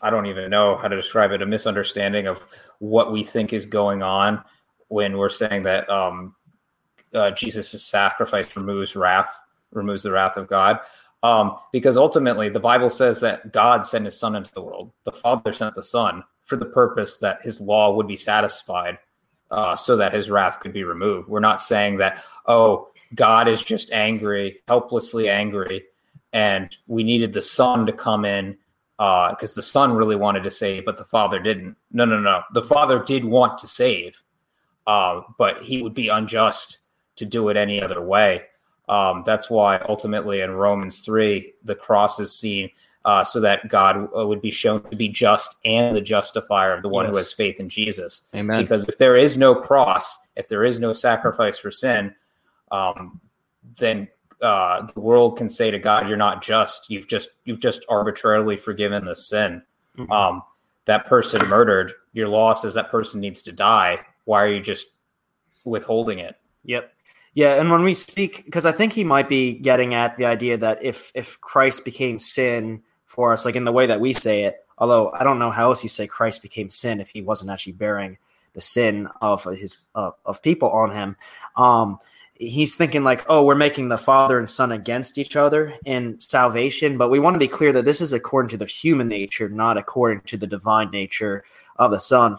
I don't even know how to describe it, a misunderstanding of what we think is going on when we're saying that um, uh, Jesus' sacrifice removes wrath, removes the wrath of God. Um, because ultimately, the Bible says that God sent his son into the world. The Father sent the Son for the purpose that his law would be satisfied uh, so that his wrath could be removed. We're not saying that, oh, God is just angry, helplessly angry, and we needed the son to come in because uh, the son really wanted to save, but the father didn't. No, no, no. The father did want to save, uh, but he would be unjust to do it any other way. Um, that's why ultimately in Romans 3, the cross is seen uh, so that God uh, would be shown to be just and the justifier of the one yes. who has faith in Jesus. Amen. Because if there is no cross, if there is no sacrifice for sin, um, then uh, the world can say to God, "You're not just. You've just you've just arbitrarily forgiven the sin." Mm-hmm. Um, that person murdered. Your law says that person needs to die. Why are you just withholding it? Yep. Yeah, and when we speak, because I think he might be getting at the idea that if if Christ became sin for us, like in the way that we say it, although I don't know how else you say Christ became sin if he wasn't actually bearing the sin of his uh, of people on him. Um, he's thinking like, oh, we're making the father and son against each other in salvation, but we want to be clear that this is according to the human nature, not according to the divine nature of the son.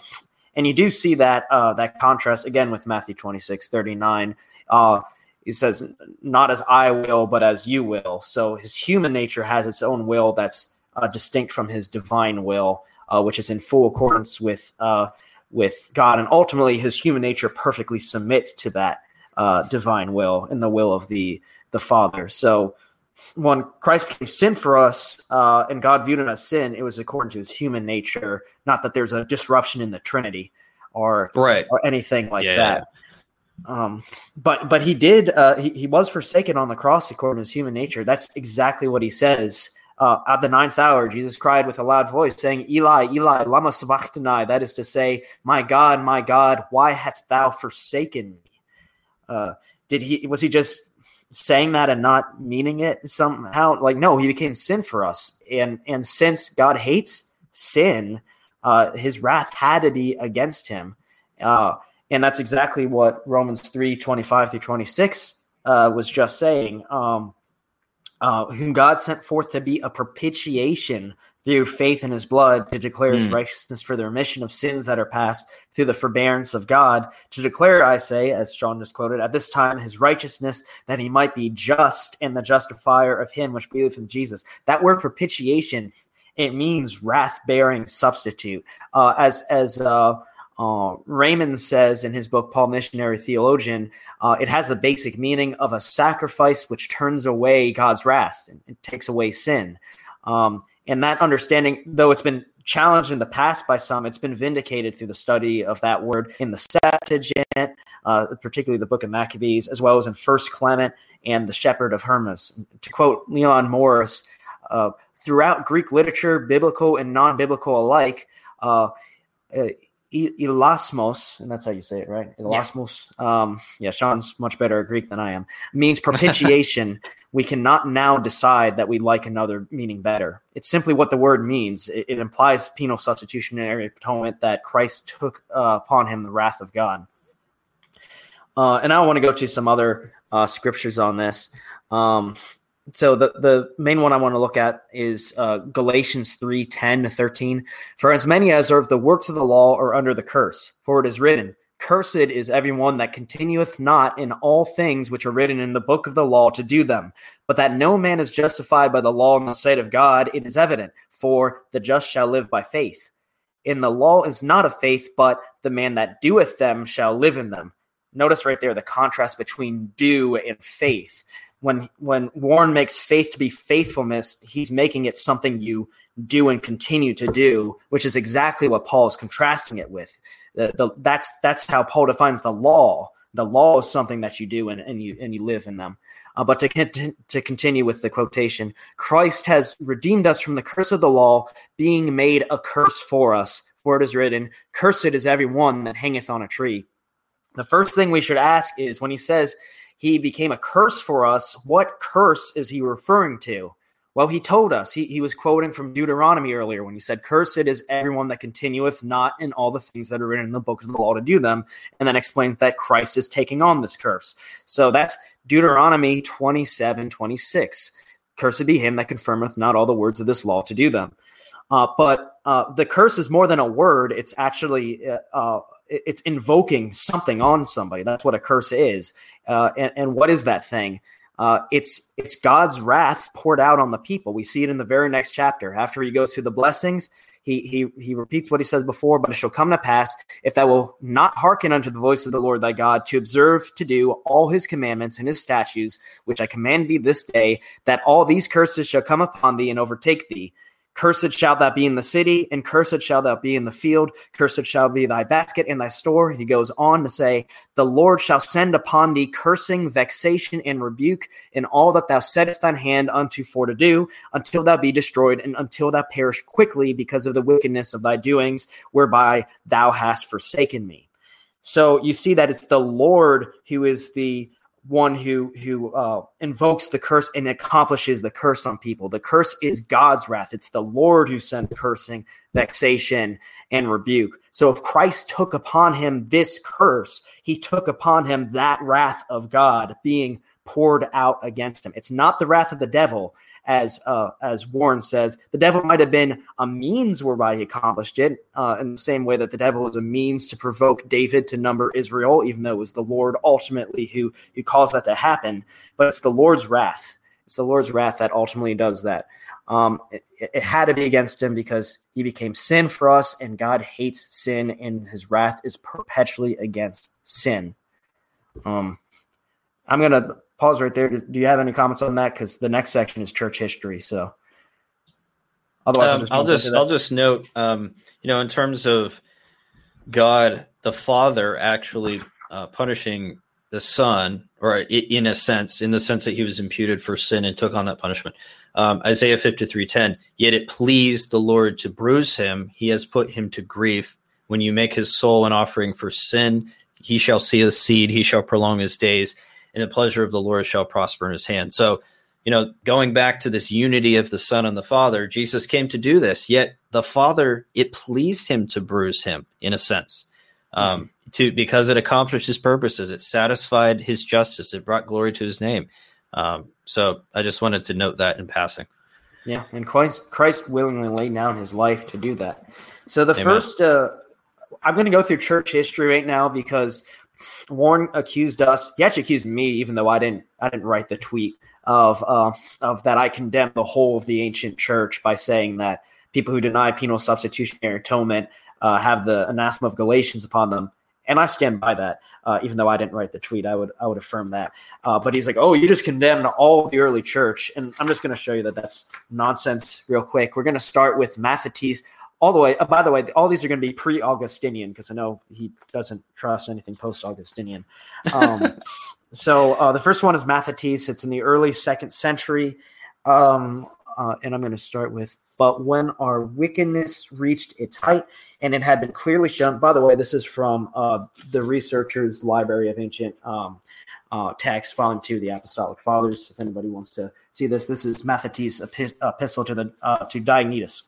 And you do see that uh, that contrast again with Matthew 26, 39. Uh, he says, not as I will, but as you will. So his human nature has its own will that's uh, distinct from his divine will, uh, which is in full accordance with uh, with God, and ultimately his human nature perfectly submits to that uh, divine will and the will of the the Father. So when Christ became sin for us, uh, and God viewed it as sin, it was according to his human nature, not that there's a disruption in the Trinity or right. or anything like yeah. that. Um, but but he did uh, he, he was forsaken on the cross according to his human nature. That's exactly what he says uh, at the ninth hour, Jesus cried with a loud voice, saying, Eli, Eli, lama sabachthani. That is to say, My God, my God, why hast thou forsaken me? Uh, did he, was he just saying that and not meaning it somehow? Like, no, he became sin for us. And, and since God hates sin, uh, his wrath had to be against him. Uh, and that's exactly what Romans 3 25 through 26 uh, was just saying. Um, uh, whom God sent forth to be a propitiation through faith in his blood to declare his mm. righteousness for the remission of sins that are past through the forbearance of God. To declare, I say, as John just quoted, at this time his righteousness, that he might be just and the justifier of him which believeth in Jesus. That word propitiation, it means wrath bearing substitute. Uh, as as uh, uh, Reymond says in his book, Paul Missionary Theologian, uh, it has the basic meaning of a sacrifice which turns away God's wrath and, and takes away sin. Um, and that understanding, though it's been challenged in the past by some, it's been vindicated through the study of that word in the Septuagint, uh, particularly the book of Maccabees, as well as in First Clement and the Shepherd of Hermas. To quote Leon Morris, uh, throughout Greek literature, biblical and non biblical alike, uh, uh Elasmos, and that's how you say it, right? Elasmos. Yeah. Um, yeah, Sean's much better at Greek than I am. Means propitiation. we cannot now decide that we like another meaning better. It's simply what the word means. It, it implies penal substitutionary atonement that Christ took uh, upon him the wrath of God. Uh, and I want to go to some other uh, scriptures on this. Um, so the, the main one I want to look at is uh, Galatians 3 10 to 13. For as many as are of the works of the law are under the curse, for it is written, Cursed is everyone that continueth not in all things which are written in the book of the law to do them. But that no man is justified by the law in the sight of God, it is evident, for the just shall live by faith. In the law is not of faith, but the man that doeth them shall live in them. Notice right there the contrast between do and faith when when Warren makes faith to be faithfulness, he's making it something you do and continue to do, which is exactly what Paul is contrasting it with. The, the, that's that's how Paul defines the law. The law is something that you do and, and you and you live in them. Uh, but to to continue with the quotation, Christ has redeemed us from the curse of the law, being made a curse for us. For it is written, "Cursed is every one that hangeth on a tree." The first thing we should ask is when he says he became a curse for us. What curse is he referring to? Well, he told us, he, he was quoting from Deuteronomy earlier when he said, Cursed is everyone that continueth not in all the things that are written in the book of the law to do them, and then explains that Christ is taking on this curse. So that's Deuteronomy 27 26. Cursed be him that confirmeth not all the words of this law to do them. Uh, but uh, the curse is more than a word, it's actually uh, uh it's invoking something on somebody. That's what a curse is. Uh, and, and, what is that thing? Uh, it's it's God's wrath poured out on the people. We see it in the very next chapter. After he goes through the blessings, he he he repeats what he says before. But it shall come to pass if thou will not hearken unto the voice of the Lord thy God to observe to do all his commandments and his statutes, which I command thee this day, that all these curses shall come upon thee and overtake thee. Cursed shalt thou be in the city, and cursed shalt thou be in the field. Cursed shall be thy basket and thy store. He goes on to say, The Lord shall send upon thee cursing, vexation, and rebuke in all that thou settest thine hand unto for to do, until thou be destroyed, and until thou perish quickly because of the wickedness of thy doings, whereby thou hast forsaken me. So you see that it's the Lord who is the one who who uh, invokes the curse and accomplishes the curse on people. The curse is God's wrath. It's the Lord who sent cursing, vexation, and rebuke. So if Christ took upon him this curse, he took upon him that wrath of God being poured out against him. It's not the wrath of the devil, as uh, as Warren says. The devil might have been a means whereby he accomplished it, uh, in the same way that the devil was a means to provoke David to number Israel, even though it was the Lord ultimately who who caused that to happen. But it's the Lord's wrath. It's the Lord's wrath that ultimately does that. Um, it, it, had to be against him because he became sin for us, and God hates sin, and his wrath is perpetually against sin. Um, I'm to pause right there. Do you have any comments on that? Because the next section is church history. So, otherwise, um, I'll just I'll just note, um, you know, in terms of God the Father actually uh, punishing the Son, or in a sense, in the sense that he was imputed for sin and took on that punishment. Um, Isaiah fifty three ten. Yet it pleased the Lord to bruise him; he has put him to grief. When you make his soul an offering for sin, he shall see a seed; he shall prolong his days and the pleasure of the Lord shall prosper in his hand. So, you know, going back to this unity of the Son and the Father, Jesus came to do this. Yet the Father, it pleased him to bruise him in a sense, um, to because it accomplished his purposes. It satisfied his justice. It brought glory to his name. Um, so I just wanted to note that in passing. Yeah, and Christ, Christ willingly laid down his life to do that. So the Amen. first, uh, I'm going to go through church history right now because Warren accused us. He actually accused me, even though I didn't. I didn't write the tweet of uh, of that. I condemn the whole of the ancient church by saying that people who deny penal substitutionary atonement uh, have the anathema of Galatians upon them, and I stand by that. Uh, even though I didn't write the tweet, I would I would affirm that. Uh, but he's like, "Oh, you just condemned all the early church," and I'm just going to show you that that's nonsense real quick. We're going to start with Mathetes all the way. Uh, by the way, all these are going to be pre-Augustinian because I know he doesn't trust anything post-Augustinian. Um, so uh, the first one is Mathetes. It's in the early second century, um, uh, and I'm going to start with. But when our wickedness reached its height, and it had been clearly shown. By the way, this is from uh, the Researchers Library of Ancient. Um, uh, text, volume two, the Apostolic Fathers. If anybody wants to see this, this is Mathetes' epistle to the uh, to Diognetus.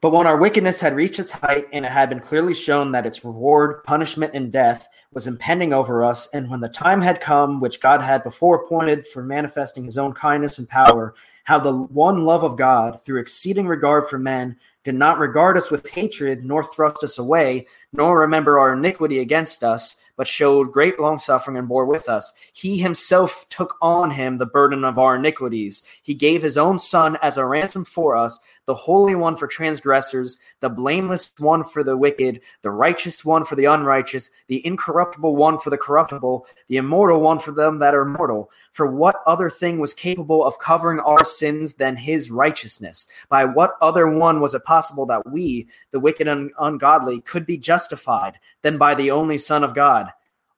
But when our wickedness had reached its height, and it had been clearly shown that its reward, punishment, and death was impending over us, and when the time had come, which God had before appointed for manifesting his own kindness and power, how the one love of God, through exceeding regard for men, did not regard us with hatred, nor thrust us away, nor remember our iniquity against us, but showed great longsuffering and bore with us. He himself took on him the burden of our iniquities. He gave his own Son as a ransom for us the holy one for transgressors, the blameless one for the wicked, the righteous one for the unrighteous, the incorruptible one for the corruptible, the immortal one for them that are mortal. For what other thing was capable of covering our sins than his righteousness? By what other one was it possible that we, the wicked and ungodly, could be justified than by the only Son of God?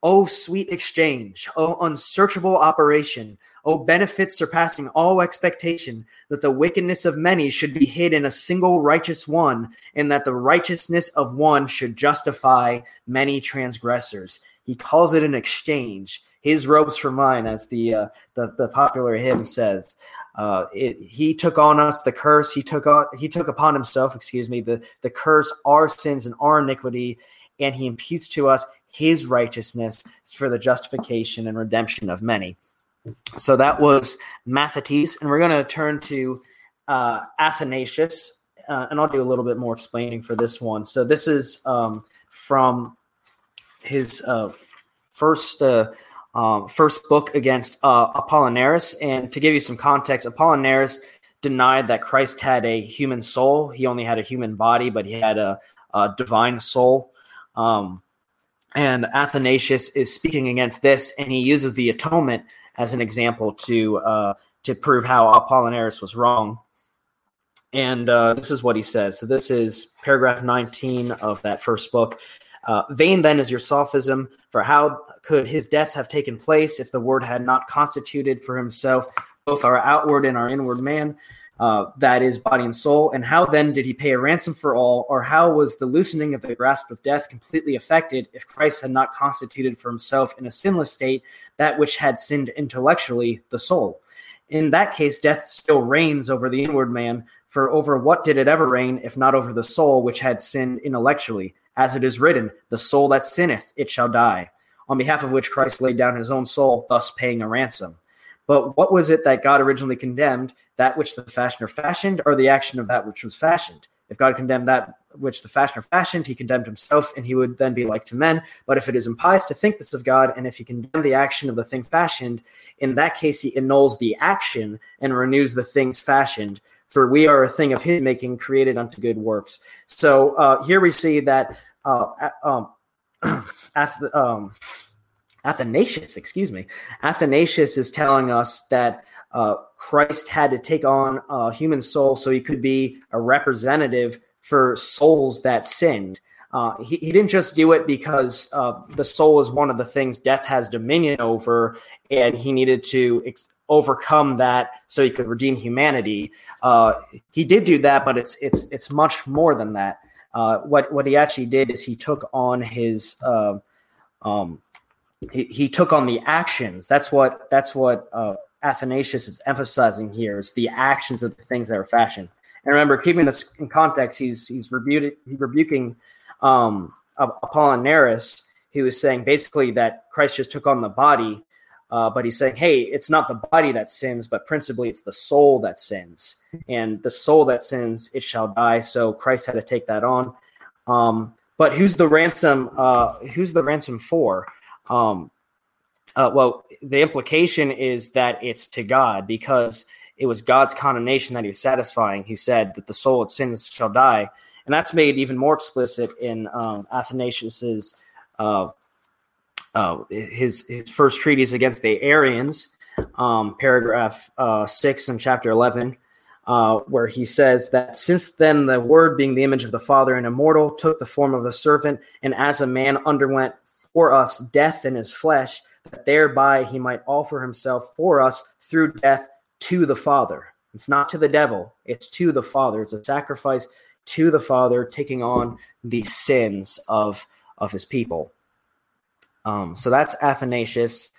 O sweet exchange, O unsearchable operation, O benefits surpassing all expectation, that the wickedness of many should be hid in a single righteous one, and that the righteousness of one should justify many transgressors. He calls it an exchange. His robes for mine, as the uh, the, the popular hymn says. Uh, it, he took on us the curse. He took on, he took upon himself, excuse me, the the curse, our sins and our iniquity, and he imputes to us his righteousness for the justification and redemption of many. So that was Mathetes. and we're going to turn to uh, Athanasius, uh, and I'll do a little bit more explaining for this one. So this is um, from his uh, first uh, um, first book against uh, Apollinaris, and to give you some context, Apollinaris denied that Christ had a human soul. He only had a human body, but he had a, a divine soul. Um, and Athanasius is speaking against this, and he uses the atonement as an example to uh, to prove how Apollinaris was wrong. And uh, this is what he says. So this is paragraph 19 of that first book. Uh, vain then is your sophism, for how could his death have taken place if the word had not constituted for himself both our outward and our inward man? Uh, that is body and soul. And how then did he pay a ransom for all, or how was the loosening of the grasp of death completely effected if Christ had not constituted for himself in a sinless state that which had sinned intellectually, the soul? In that case, death still reigns over the inward man, for over what did it ever reign, if not over the soul which had sinned intellectually? As it is written, the soul that sinneth, it shall die, on behalf of which Christ laid down his own soul, thus paying a ransom. But what was it that God originally condemned? That which the fashioner fashioned, or the action of that which was fashioned? If God condemned that which the fashioner fashioned, he condemned himself, and he would then be like to men. But if it is impious to think this of God, and if he condemn the action of the thing fashioned, in that case he annuls the action and renews the things fashioned. For we are a thing of his making, created unto good works. So uh, here we see that uh, um, um, Athanasius, excuse me, Athanasius is telling us that uh, Christ had to take on a human soul so he could be a representative for souls that sinned. Uh, he, he didn't just do it because uh, the soul is one of the things death has dominion over, and he needed to ex- overcome that so he could redeem humanity. Uh, he did do that, but it's it's it's much more than that. Uh, what what he actually did is he took on his uh, um, he, he took on the actions. That's what that's what uh, Athanasius is emphasizing here is the actions of the things that are fashioned. And remember, keeping this in context, he's he's rebuking he's rebuking um, Apollinaris. He was saying basically that Christ just took on the body, uh, but he's saying, hey, it's not the body that sins, but principally it's the soul that sins, and the soul that sins, it shall die. So Christ had to take that on. Um, but who's the ransom? Uh, who's the ransom for? Um, uh, well, the implication is that it's to God because it was God's condemnation that he was satisfying. He said that the soul that sins shall die, and that's made even more explicit in um, Athanasius's uh, uh, his his first treatise against the Arians, um, paragraph uh, six in chapter eleven. Uh, where he says that since then the Word, being the image of the Father and immortal, took the form of a servant, and as a man underwent for us death in his flesh, that thereby he might offer himself for us through death to the Father. It's not to the devil, it's to the Father. It's a sacrifice to the Father, taking on the sins of, of his people. Um, so that's Athanasius.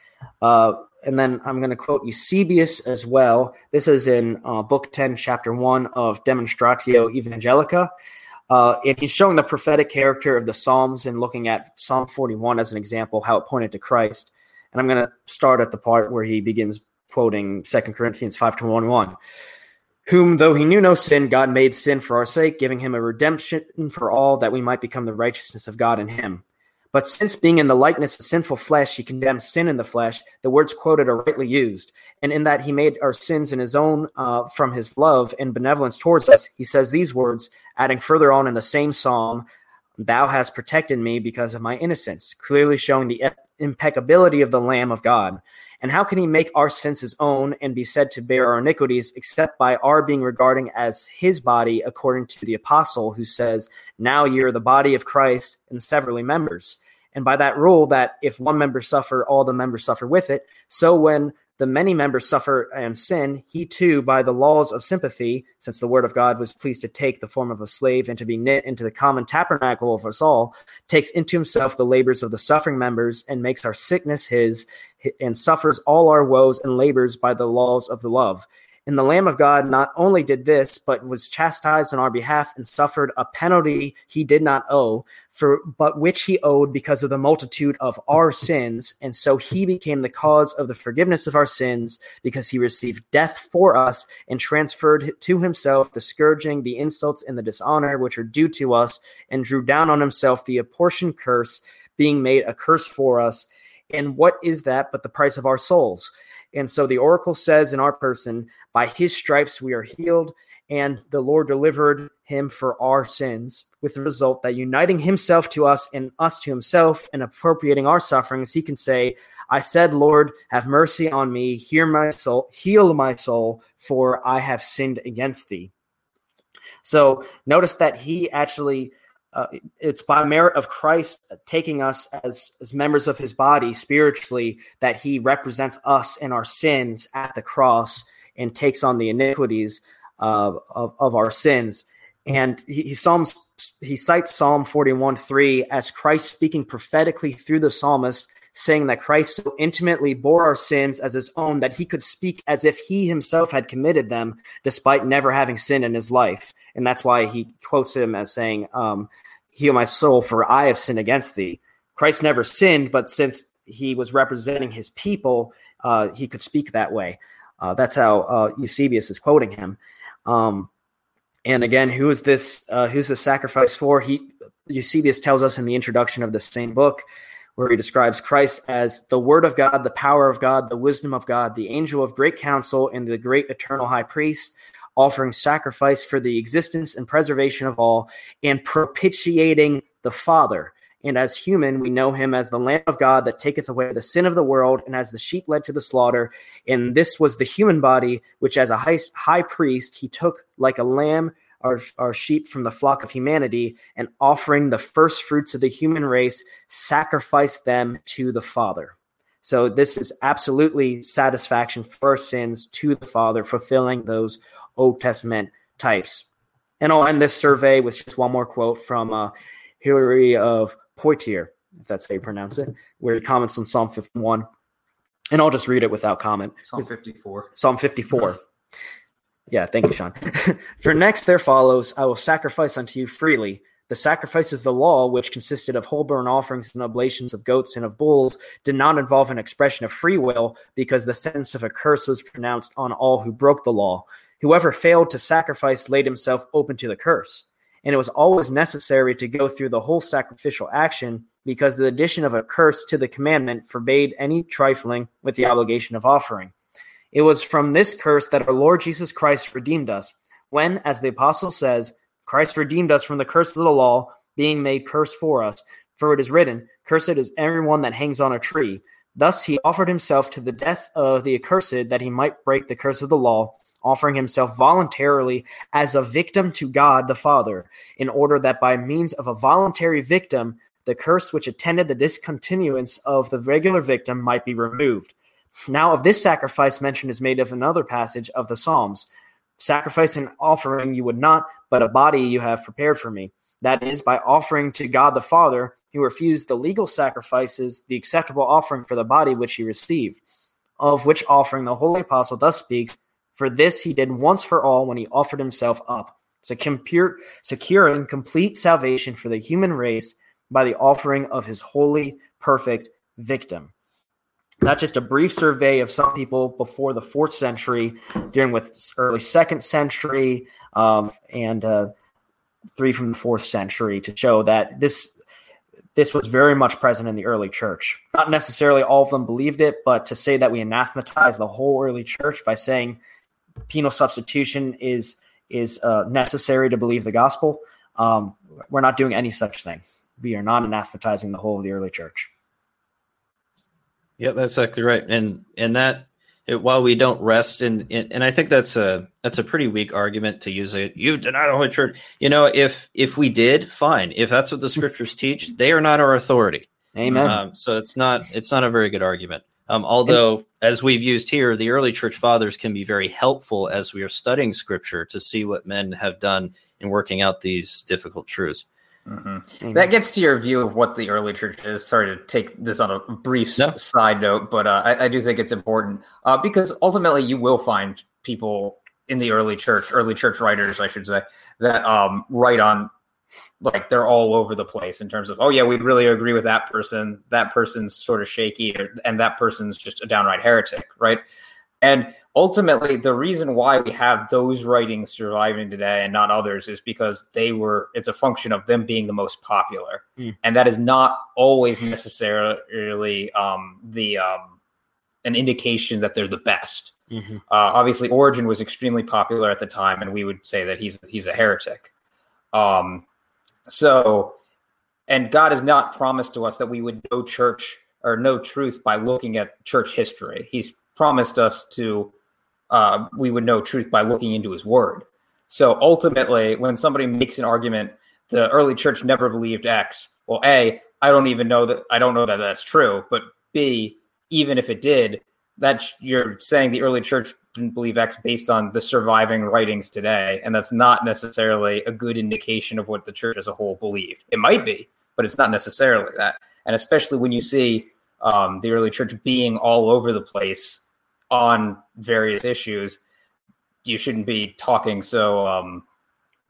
Uh, and then I'm going to quote Eusebius as well. This is in uh, Book 10, Chapter 1 of Demonstratio Evangelica. Uh, and he's showing the prophetic character of the Psalms and looking at Psalm 41 as an example, how it pointed to Christ. And I'm going to start at the part where he begins quoting 2 Corinthians 5 to 1 1. Whom, though he knew no sin, God made sin for our sake, giving him a redemption for all, that we might become the righteousness of God in him. But since being in the likeness of sinful flesh, he condemns sin in the flesh, the words quoted are rightly used. And in that he made our sins in his own uh, from his love and benevolence towards us, he says these words, adding further on in the same psalm, Thou hast protected me because of my innocence, clearly showing the impeccability of the Lamb of God. And how can he make our sins his own and be said to bear our iniquities except by our being regarding as his body, according to the apostle who says, Now ye are the body of Christ and severally members. And by that rule, that if one member suffer, all the members suffer with it. So when the many members suffer and sin, he too, by the laws of sympathy, since the word of God was pleased to take the form of a slave and to be knit into the common tabernacle of us all, takes into himself the labors of the suffering members and makes our sickness his, and suffers all our woes and labors by the laws of the love. And the Lamb of God not only did this, but was chastised on our behalf and suffered a penalty he did not owe, for but which he owed because of the multitude of our sins. And so he became the cause of the forgiveness of our sins, because he received death for us and transferred to himself the scourging, the insults, and the dishonor which are due to us, and drew down on himself the apportioned curse, being made a curse for us. And what is that but the price of our souls? And so the oracle says in our person, by his stripes we are healed, and the Lord delivered him for our sins, with the result that uniting himself to us and us to himself and appropriating our sufferings, he can say, I said, Lord, have mercy on me, hear my soul, heal my soul, for I have sinned against thee. So notice that he actually uh, it's by merit of Christ taking us as, as members of his body spiritually that he represents us in our sins at the cross and takes on the iniquities uh, of, of our sins. And he, he psalms he cites Psalm 41 3 as Christ speaking prophetically through the psalmist, saying that Christ so intimately bore our sins as his own that he could speak as if he himself had committed them, despite never having sinned in his life. And that's why he quotes him as saying, um, Heal my soul, for I have sinned against thee. Christ never sinned, but since he was representing his people, uh, he could speak that way. Uh, that's how uh, Eusebius is quoting him. Um, and again, who is this? Uh, who's the sacrifice for? He Eusebius tells us in the introduction of the same book, where he describes Christ as the Word of God, the power of God, the wisdom of God, the angel of great counsel, and the great eternal High Priest, offering sacrifice for the existence and preservation of all, and propitiating the Father. And as human, we know him as the Lamb of God that taketh away the sin of the world, and as the sheep led to the slaughter. And this was the human body, which as a high, high priest, he took like a lamb our, our sheep from the flock of humanity, and offering the first fruits of the human race, sacrifice them to the Father. So this is absolutely satisfaction for our sins to the Father, fulfilling those Old Testament types. And I'll end this survey with just one more quote from uh, Hilary of Poitiers, if that's how you pronounce it, where he comments on Psalm 51. And I'll just read it without comment. Psalm 54. Psalm 54. Yeah, thank you, Sean. For next there follows, I will sacrifice unto you freely. The sacrifice of the law, which consisted of whole burnt offerings and oblations of goats and of bulls, did not involve an expression of free will, because the sentence of a curse was pronounced on all who broke the law. Whoever failed to sacrifice laid himself open to the curse and it was always necessary to go through the whole sacrificial action because the addition of a curse to the commandment forbade any trifling with the obligation of offering. It was from this curse that our Lord Jesus Christ redeemed us, when, as the apostle says, Christ redeemed us from the curse of the law, being made curse for us. For it is written, Cursed is everyone that hangs on a tree. Thus he offered himself to the death of the accursed that he might break the curse of the law offering himself voluntarily as a victim to God the Father, in order that by means of a voluntary victim, the curse which attended the discontinuance of the regular victim might be removed. Now, of this sacrifice, mentioned is made of another passage of the Psalms Sacrifice and offering you would not, but a body you have prepared for me. That is, by offering to God the Father, who refused the legal sacrifices, the acceptable offering for the body which he received. Of which offering the Holy Apostle thus speaks for this he did once for all when he offered himself up, securing complete salvation for the human race by the offering of his holy, perfect victim. Not just a brief survey of some people before the fourth century, dealing with early second century, um, and uh, three from the fourth century to show that this this was very much present in the early church. Not necessarily all of them believed it, but to say that we anathematize the whole early church by saying penal substitution is is uh, necessary to believe the gospel. Um, we're not doing any such thing. We are not anathematizing the whole of the early church. Yep, that's exactly right. And and that it, while we don't rest in, in, and I think that's a that's a pretty weak argument to use it. You deny the Holy Church. You know, if if we did, fine. If that's what the scriptures teach, they are not our authority. Amen. Um, so it's not it's not a very good argument. Um, although, as we've used here, the early church fathers can be very helpful as we are studying scripture to see what men have done in working out these difficult truths. Mm-hmm. That gets to your view of what the early church is. Sorry to take this on a brief no. side note, but uh, I, I, do think it's important uh, because ultimately you will find people in the early church, early church writers, I should say, that um, write on like they're all over the place in terms of oh yeah we really agree with that person that person's sort of shaky and that person's just a downright heretic right and ultimately the reason why we have those writings surviving today and not others is because they were it's a function of them being the most popular mm. and that is not always necessarily um, the um, an indication that they're the best mm-hmm. uh, obviously Origen was extremely popular at the time and we would say that he's he's a heretic um, so, and God has not promised to us that we would know church or know truth by looking at church history. He's promised us to uh, we would know truth by looking into His Word. So ultimately, when somebody makes an argument, the early church never believed X. Well, a I don't even know that I don't know that that's true. But b even if it did, that you're saying the early church didn't believe X based on the surviving writings today, and that's not necessarily a good indication of what the church as a whole believed. It might be, but it's not necessarily that. And especially when you see um, the early church being all over the place on various issues, you shouldn't be talking so um,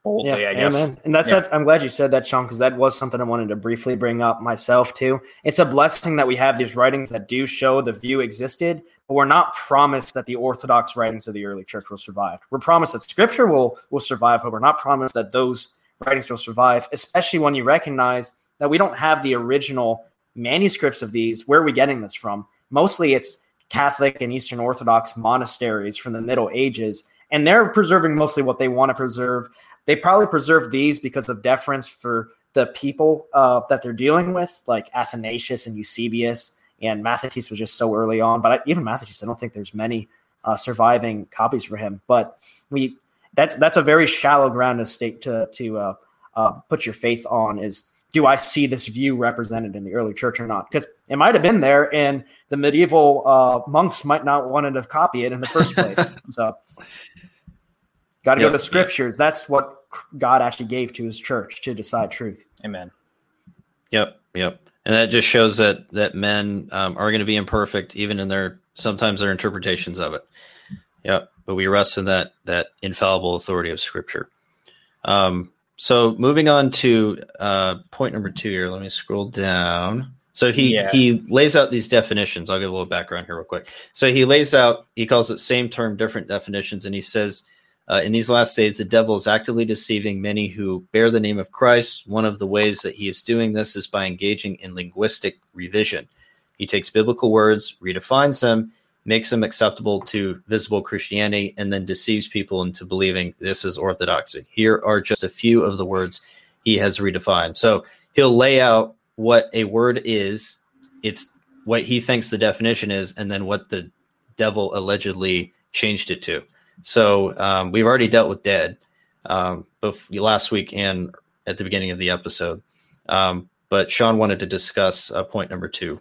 boldly, yeah, I guess. Amen. And that's, yeah. I'm glad you said that, Sean, because that was something I wanted to briefly bring up myself too. It's a blessing that we have these writings that do show the view existed, but we're not promised that the orthodox writings of the early church will survive. We're promised that scripture will will survive, but we're not promised that those writings will survive, especially when you recognize that we don't have the original manuscripts of these. Where are we getting this from? Mostly it's Catholic and Eastern Orthodox monasteries from the Middle Ages, and they're preserving mostly what they want to preserve. They probably preserve these because of deference for the people uh, that they're dealing with, like Athanasius and Eusebius, and Mathetes was just so early on. But even Mathetes, I don't think there's many uh, surviving copies for him. But we that's that's a very shallow ground to state to to uh, uh, put your faith on is do I see this view represented in the early church or not? Because it might have been there, and the medieval uh, monks might not wanted to copy it in the first place. so, got to yep, go to scriptures. Yep. That's what God actually gave to His church to decide truth. Amen. Yep, yep, and that just shows that that men um, are going to be imperfect, even in their sometimes their interpretations of it. Yep, but we rest in that that infallible authority of Scripture. Um, so moving on to uh, point number two here. Let me scroll down. So he yeah. he lays out these definitions. I'll give a little background here real quick. So he lays out. He calls it same term, different definitions, and he says. Uh, in these last days, the devil is actively deceiving many who bear the name of Christ. One of the ways that he is doing this is by engaging in linguistic revision. He takes biblical words, redefines them, makes them acceptable to visible Christianity, and then deceives people into believing this is orthodoxy. Here are just a few of the words he has redefined. So he'll lay out what a word is, it's what he thinks the definition is, and then what the devil allegedly changed it to. So um, we've already dealt with dead um, both last week and at the beginning of the episode. Um, but Sean wanted to discuss uh, point number two.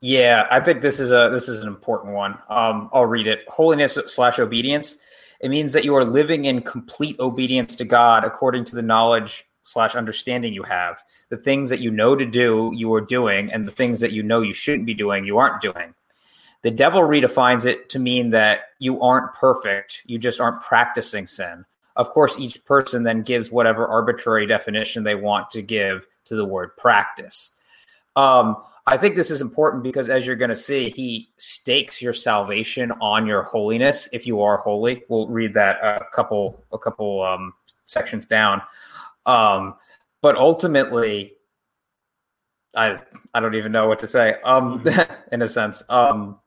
Yeah, I think this is a this is an important one. Um, I'll read it. Holiness slash obedience. It means that you are living in complete obedience to God according to the knowledge slash understanding you have. The things that you know to do, you are doing, and the things that you know you shouldn't be doing, you aren't doing. The devil redefines it to mean that you aren't perfect, you just aren't practicing sin. Of course, each person then gives whatever arbitrary definition they want to give to the word practice. Um, I think this is important because, as you're going to see, he stakes your salvation on your holiness. If you are holy, we'll read that a couple a couple um, sections down. Um, but ultimately, I I don't even know what to say. Um, mm-hmm. in a sense, um,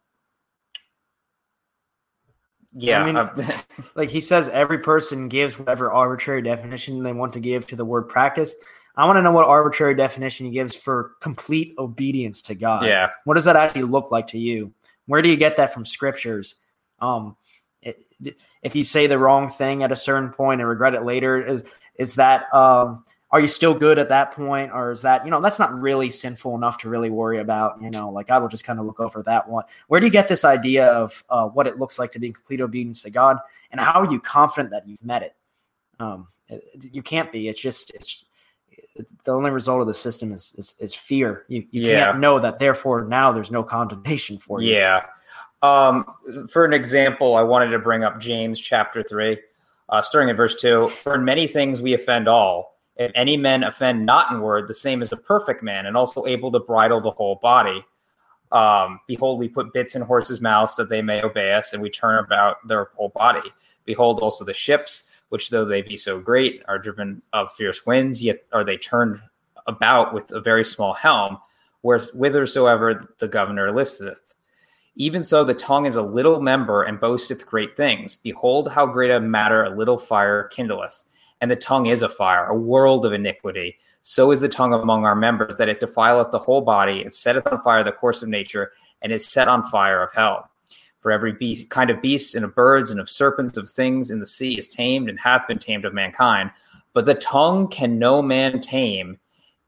yeah. I mean, like he says, every person gives whatever arbitrary definition they want to give to the word practice. I want to know what arbitrary definition he gives for complete obedience to God. Yeah. What does that actually look like to you? Where do you get that from scriptures? Um, it, if you say the wrong thing at a certain point and regret it later, is is that um, are you still good at that point, or is that you know that's not really sinful enough to really worry about? You know, like God will just kind of look over that one. Where do you get this idea of uh, what it looks like to be in complete obedience to God, and how are you confident that you've met it? Um, it, you can't be. It's just it's the only result of the system is is, is fear. You, you yeah. can't know that. Therefore, now there's no condemnation for you. Yeah. Um, for an example, I wanted to bring up James chapter three, uh, starting at verse two. For in many things we offend all. If any men offend not in word, the same as the perfect man, and also able to bridle the whole body. Um, behold, we put bits in horses' mouths that they may obey us, and we turn about their whole body. Behold, also the ships which though they be so great are driven of fierce winds, yet are they turned about with a very small helm, whithersoever the governor listeth. Even so, the tongue is a little member and boasteth great things. Behold, how great a matter a little fire kindleth. And the tongue is a fire, a world of iniquity. So is the tongue among our members, that it defileth the whole body, and setteth on fire the course of nature, and is set on fire of hell. For every beast, kind of beasts and of birds and of serpents of things in the sea is tamed and hath been tamed of mankind. But the tongue can no man tame.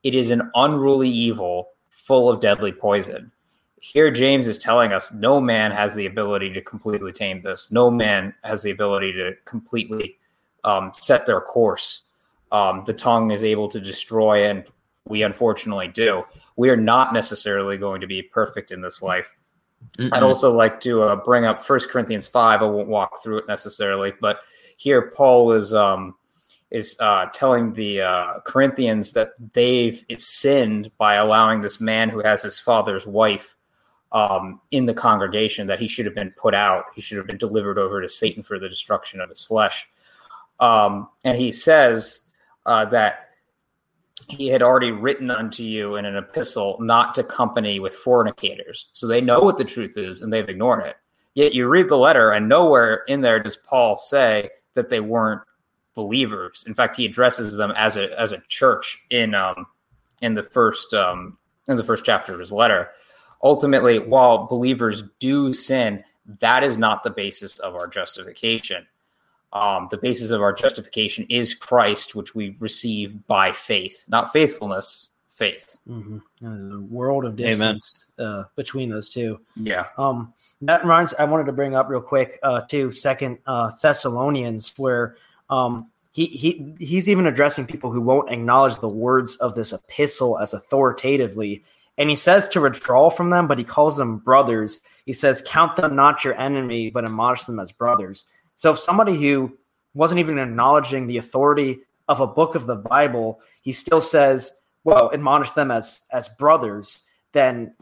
It is an unruly evil, full of deadly poison. here James is telling us no man has the ability to completely tame this. No man has the ability to completely um, set their course. Um, the tongue is able to destroy, and we unfortunately do. We are not necessarily going to be perfect in this life. Mm-mm. I'd also like to uh, bring up First Corinthians five. I won't walk through it necessarily, but here Paul is um, is uh, telling the uh, Corinthians that they've sinned by allowing this man who has his father's wife um, in the congregation that he should have been put out. He should have been delivered over to Satan for the destruction of his flesh. Um, and he says uh, that he had already written unto you in an epistle not to company with fornicators. So they know what the truth is and they've ignored it. Yet you read the letter, and nowhere in there does Paul say that they weren't believers. In fact, he addresses them as a as a church in um, in the first um, in the first chapter of his letter ultimately, while believers do sin, that is not the basis of our justification. Um, the basis of our justification is Christ, which we receive by faith, not faithfulness, faith. Mm-hmm. There's a world of distance uh, between those two. Yeah. Um, that reminds. I wanted to bring up real quick uh, too. Second uh, Thessalonians, where um, he he he's even addressing people who won't acknowledge the words of this epistle as authoritatively and he says to withdraw from them, but he calls them brothers. He says, Count them not your enemy, but admonish them as brothers. So if somebody who wasn't even acknowledging the authority of a book of the Bible, he still says, Well, admonish them as as brothers, then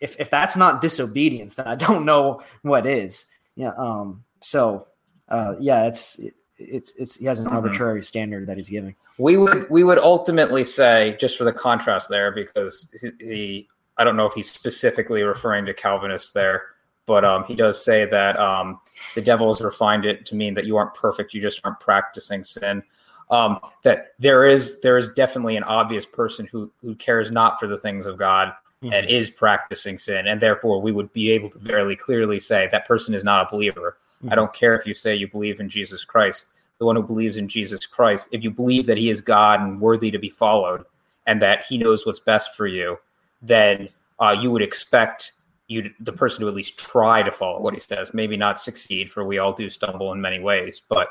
if if that's not disobedience, then I don't know what is. Yeah. Um, so uh, yeah, it's it's it's he has an mm-hmm. arbitrary standard that he's giving. We would we would ultimately say just for the contrast there because he, he I don't know if he's specifically referring to Calvinists there, but um, he does say that um, the devil has refined it to mean that you aren't perfect, you just aren't practicing sin. Um, that there is there is definitely an obvious person who who cares not for the things of God mm-hmm. and is practicing sin, and therefore we would be able to very clearly say that person is not a believer. Mm-hmm. I don't care if you say you believe in Jesus Christ the one who believes in Jesus Christ, if you believe that he is God and worthy to be followed and that he knows what's best for you, then uh, you would expect you the person to at least try to follow what he says. Maybe not succeed, for we all do stumble in many ways, but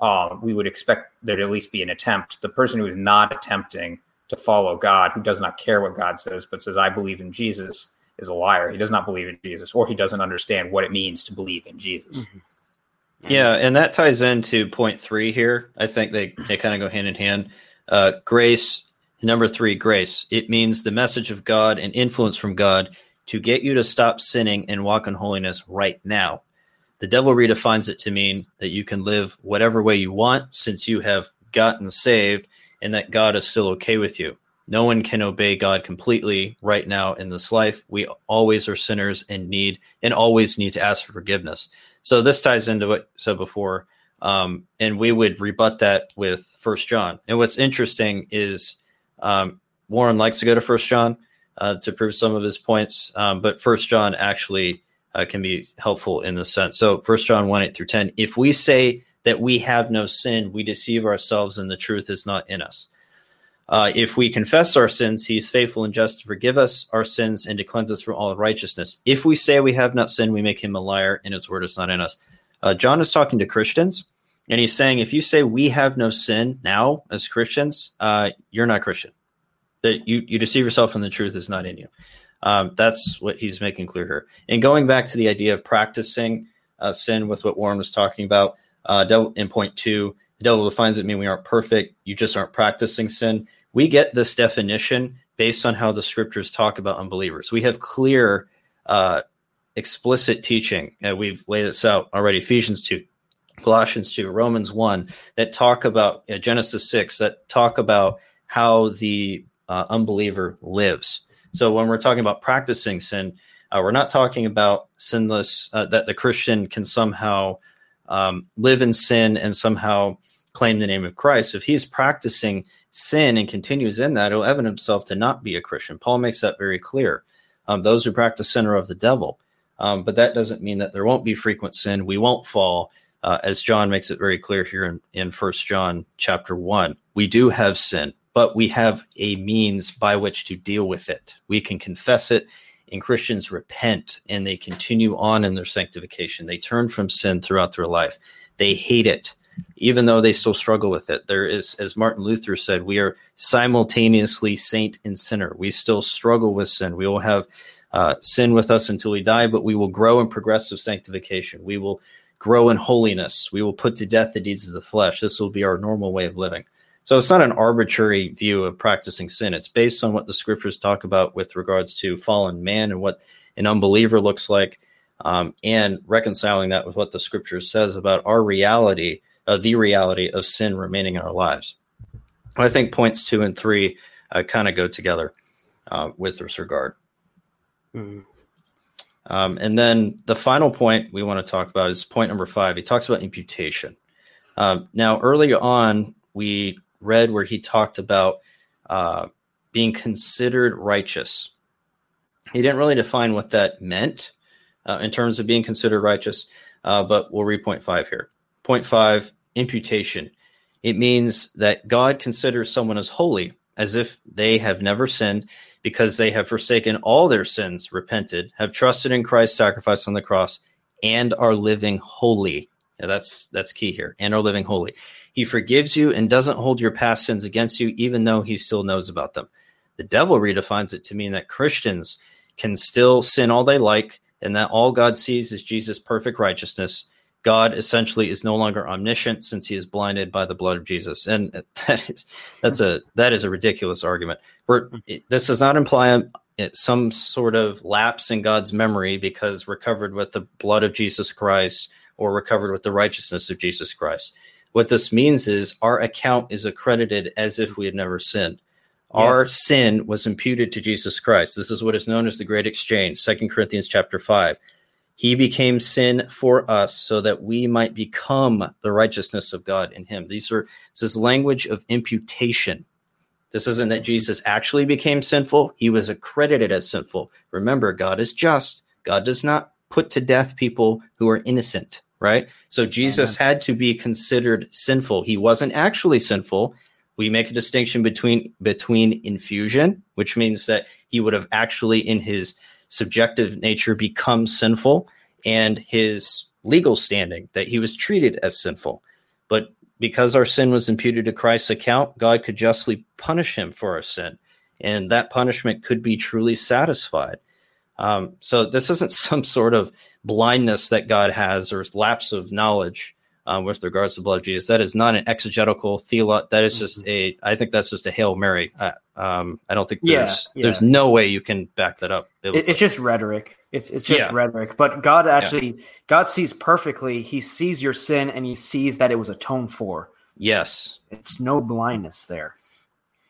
um, we would expect there to at least be an attempt. The person who is not attempting to follow God, who does not care what God says, but says, I believe in Jesus, is a liar. He does not believe in Jesus, or he doesn't understand what it means to believe in Jesus. Mm-hmm. Yeah, and that ties into point three here. I think they, they kind of go hand in hand. Uh, grace, number three, grace. It means the message of God and influence from God to get you to stop sinning and walk in holiness right now. The devil redefines it to mean that you can live whatever way you want since you have gotten saved and that God is still okay with you. No one can obey God completely right now in this life. We always are sinners and need and always need to ask for forgiveness. So this ties into what I said before, um, and we would rebut that with First John. And what's interesting is um, Warren likes to go to First John uh, to prove some of his points, um, but First John actually uh, can be helpful in this sense. So First John one eight through ten. If we say that we have no sin, we deceive ourselves, and the truth is not in us. Uh, if we confess our sins, he is faithful and just to forgive us our sins and to cleanse us from all righteousness. If we say we have not sinned, we make him a liar and his word is not in us. Uh, John is talking to Christians and he's saying, if you say we have no sin now as Christians, uh, you're not Christian. That you, you deceive yourself and the truth is not in you. Um, that's what he's making clear here. And going back to the idea of practicing uh, sin with what Warren was talking about, uh, in point two, the devil defines it mean we aren't perfect. You just aren't practicing sin we get this definition based on how the scriptures talk about unbelievers. We have clear, uh, explicit teaching. Uh, we've laid this out already. Ephesians 2, Colossians 2, Romans 1, that talk about uh, Genesis 6, that talk about how the uh, unbeliever lives. So when we're talking about practicing sin, uh, we're not talking about sinless, uh, that the Christian can somehow um, live in sin and somehow claim the name of Christ. If he's practicing sin and continues in that, he'll evidence himself to not be a Christian. Paul makes that very clear. Um, those who practice sin are of the devil. Um, but that doesn't mean that there won't be frequent sin. We won't fall, uh, as John makes it very clear here in, in First John chapter 1. We do have sin, but we have a means by which to deal with it. We can confess it and Christians repent and they continue on in their sanctification. They turn from sin throughout their life. They hate it, even though they still struggle with it. There is, as Martin Luther said, we are simultaneously saint and sinner. We still struggle with sin. We will have uh, sin with us until we die, but we will grow in progressive sanctification. We will grow in holiness. We will put to death the deeds of the flesh. This will be our normal way of living. So it's not an arbitrary view of practicing sin. It's based on what the scriptures talk about with regards to fallen man and what an unbeliever looks like, um, and reconciling that with what the scripture says about our reality, uh, the reality of sin remaining in our lives. I think points two and three uh, kind of go together uh, with this regard. Mm-hmm. Um, and then the final point we want to talk about is point number five. He talks about imputation. Um, now, early on, we read where he talked about uh, being considered righteous. He didn't really define what that meant uh, in terms of being considered righteous, uh, but we'll read point five here. Point five imputation. It means that God considers someone as holy as if they have never sinned because they have forsaken all their sins, repented, have trusted in Christ's sacrifice on the cross, and are living holy. That's that's key here. And are living holy. He forgives you and doesn't hold your past sins against you, even though he still knows about them. The devil redefines it to mean that Christians can still sin all they like, and that all God sees is Jesus' perfect righteousness, God essentially is no longer omniscient since he is blinded by the blood of Jesus, and that is that's a that is a ridiculous argument. We're, this does not imply um, some sort of lapse in God's memory because we're covered with the blood of Jesus Christ or recovered with the righteousness of Jesus Christ. What this means is our account is accredited as if we had never sinned. Our yes. sin was imputed to Jesus Christ. This is what is known as the great exchange, Second Corinthians chapter 5 he became sin for us so that we might become the righteousness of God in him. These are this is language of imputation. This isn't that Jesus actually became sinful, he was accredited as sinful. Remember, God is just. God does not put to death people who are innocent, right? So Jesus Amen. had to be considered sinful. He wasn't actually sinful. We make a distinction between between infusion, which means that he would have actually in his subjective nature become sinful and his legal standing that he was treated as sinful. But because our sin was imputed to Christ's account, God could justly punish him for our sin. And that punishment could be truly satisfied. Um, so this isn't some sort of blindness that God has or lapse of knowledge um, with regards to the blood of Jesus. That is not an exegetical theolo. That is just mm-hmm. a. I think that's just a hail mary. I, um, I don't think there's yeah, yeah. there's no way you can back that up. Biblically. It's just rhetoric. It's it's just yeah. rhetoric. But God actually God sees perfectly. He sees your sin and he sees that it was atoned for. Yes, it's no blindness there.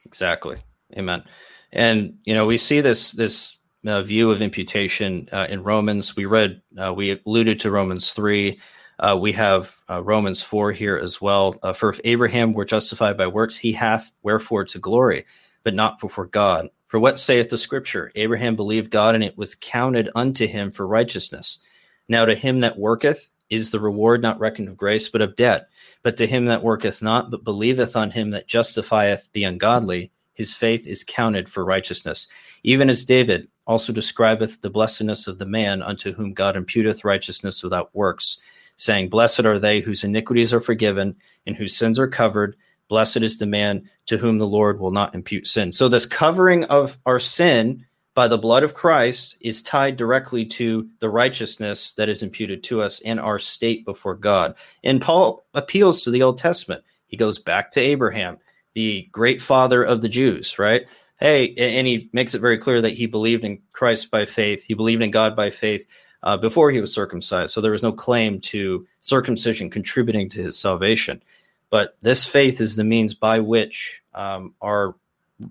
Exactly. Amen. And you know we see this this uh, view of imputation uh, in Romans. We read uh, we alluded to Romans three. Uh, we have uh, Romans 4 here as well. Uh, For if Abraham were justified by works, he hath wherefore to glory, but not before God. For what saith the scripture? Abraham believed God, and it was counted unto him for righteousness. Now to him that worketh is the reward not reckoned of grace, but of debt. But to him that worketh not, but believeth on him that justifieth the ungodly, his faith is counted for righteousness. Even as David also describeth the blessedness of the man unto whom God imputeth righteousness without works saying, Blessed are they whose iniquities are forgiven and whose sins are covered. Blessed is the man to whom the Lord will not impute sin. So, this covering of our sin by the blood of Christ is tied directly to the righteousness that is imputed to us in our state before God. And Paul appeals to the Old Testament. He goes back to Abraham, the great father of the Jews, right? Hey, and he makes it very clear that he believed in Christ by faith, he believed in God by faith uh, before he was circumcised. So there was no claim to circumcision contributing to his salvation. But this faith is the means by which um, our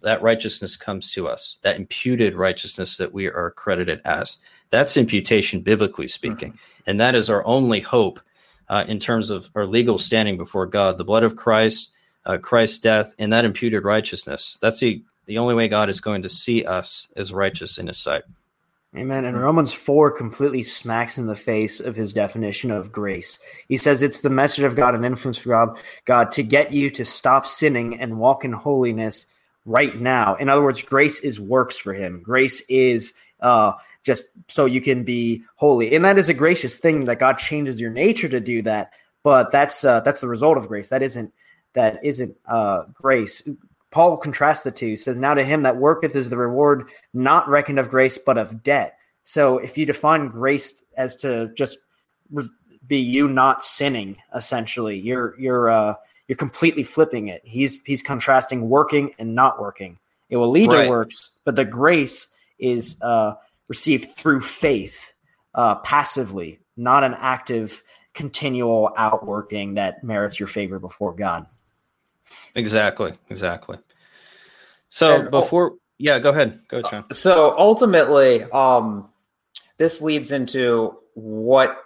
that righteousness comes to us, that imputed righteousness that we are credited as. That's imputation, biblically speaking. Mm-hmm. And that is our only hope uh, in terms of our legal standing before God. The blood of Christ, uh, Christ's death, and that imputed righteousness. That's the, the only way God is going to see us is righteous in his sight. Amen. And Romans 4 completely smacks in the face of his definition of grace. He says it's the message of God and influence for God, God to get you to stop sinning and walk in holiness right now. In other words, grace is works for him. Grace is uh, just so you can be holy. And that is a gracious thing that God changes your nature to do that. But that's uh, that's the result of grace. That isn't that isn't uh, grace. Paul contrasts the two. Says, "Now to him that worketh is the reward not reckoned of grace, but of debt." So if you define grace as to just be you not sinning, essentially, you're you're uh, you're completely flipping it. He's he's contrasting working and not working. It will lead right. to works, but the grace is uh, received through faith, uh, passively, not an active, continual outworking that merits your favor before God. Exactly. Exactly. So and, before, yeah, go ahead. Go ahead, Sean. So ultimately, um, this leads into what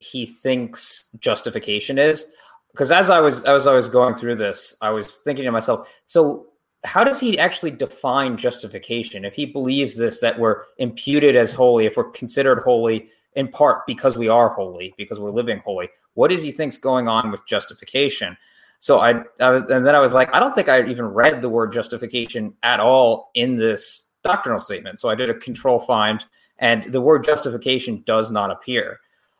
he thinks justification is. Because as I was as I was going through this, I was thinking to myself, so how does he actually define justification if he believes this that we're imputed as holy if we're considered holy in part because we are holy because we're living holy what does he think's going on with justification so I, I was and then i was like i don't think i even read the word justification at all in this doctrinal statement so i did a control find and the word justification does not appear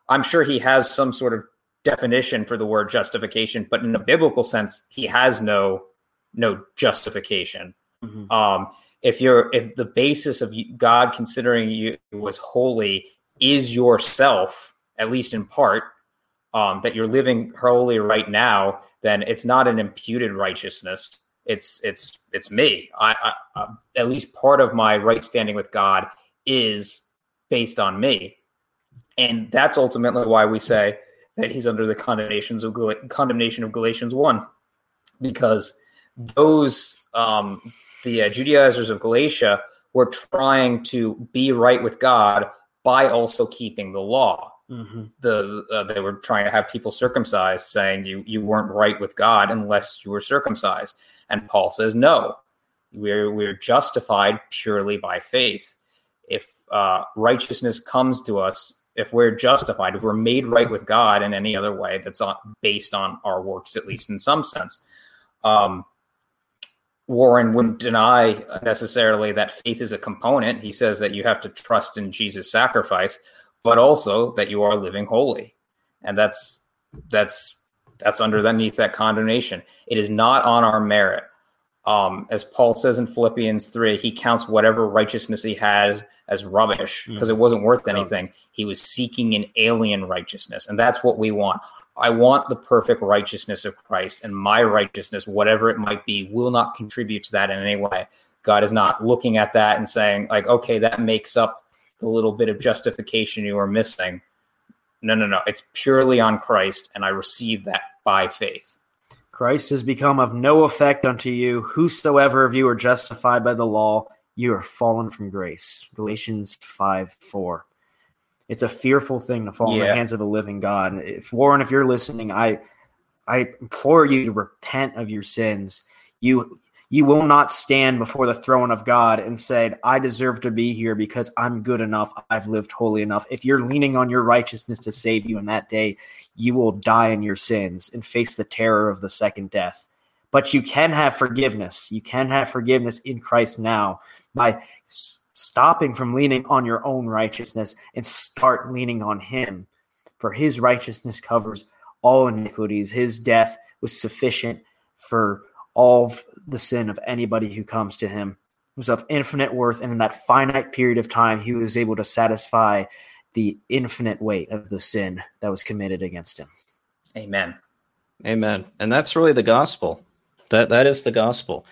i'm sure he has some sort of definition for the word justification but in a biblical sense he has no no justification. Mm-hmm. Um, if you're if the basis of God considering you was holy is yourself, at least in part, um, that you're living holy right now, then it's not an imputed righteousness. It's it's it's me. I, I uh, at least part of my right standing with God is based on me, and that's ultimately why we say that he's under the condemnations of condemnation of Galatians one, because those um, the uh, Judaizers of Galatia were trying to be right with God by also keeping the law. Mm-hmm. The uh, they were trying to have people circumcised, saying you you weren't right with God unless you were circumcised. And Paul says no, we're we're justified purely by faith. If uh, righteousness comes to us, if we're justified, if we're made right with God in any other way that's not based on our works, at least in some sense, um, Warren wouldn't deny necessarily that faith is a component. He says that you have to trust in Jesus' sacrifice, but also that you are living holy, and that's that's that's underneath that condemnation. It is not on our merit. Um, as Paul says in Philippians 3, he counts whatever righteousness he had as rubbish because mm. it wasn't worth anything. He was seeking an alien righteousness, and that's what we want. I want the perfect righteousness of Christ, and my righteousness, whatever it might be, will not contribute to that in any way. God is not looking at that and saying, like, okay, that makes up the little bit of justification you are missing. No, no, no. It's purely on Christ, and I receive that by faith. Christ has become of no effect unto you. Whosoever of you are justified by the law, you are fallen from grace. Galatians 5 4 it's a fearful thing to fall yeah. in the hands of a living God. If Warren, if you're listening, I I implore you to repent of your sins. You you will not stand before the throne of God and say, I deserve to be here because I'm good enough. I've lived holy enough. If you're leaning on your righteousness to save you in that day, you will die in your sins and face the terror of the second death. But you can have forgiveness. You can have forgiveness in Christ now by stopping from leaning on your own righteousness and start leaning on Him. For His righteousness covers all iniquities. His death was sufficient for all the sin of anybody who comes to Him. It was of infinite worth, and in that finite period of time, He was able to satisfy the infinite weight of the sin that was committed against Him. Amen. Amen. And that's really the gospel. That that is the gospel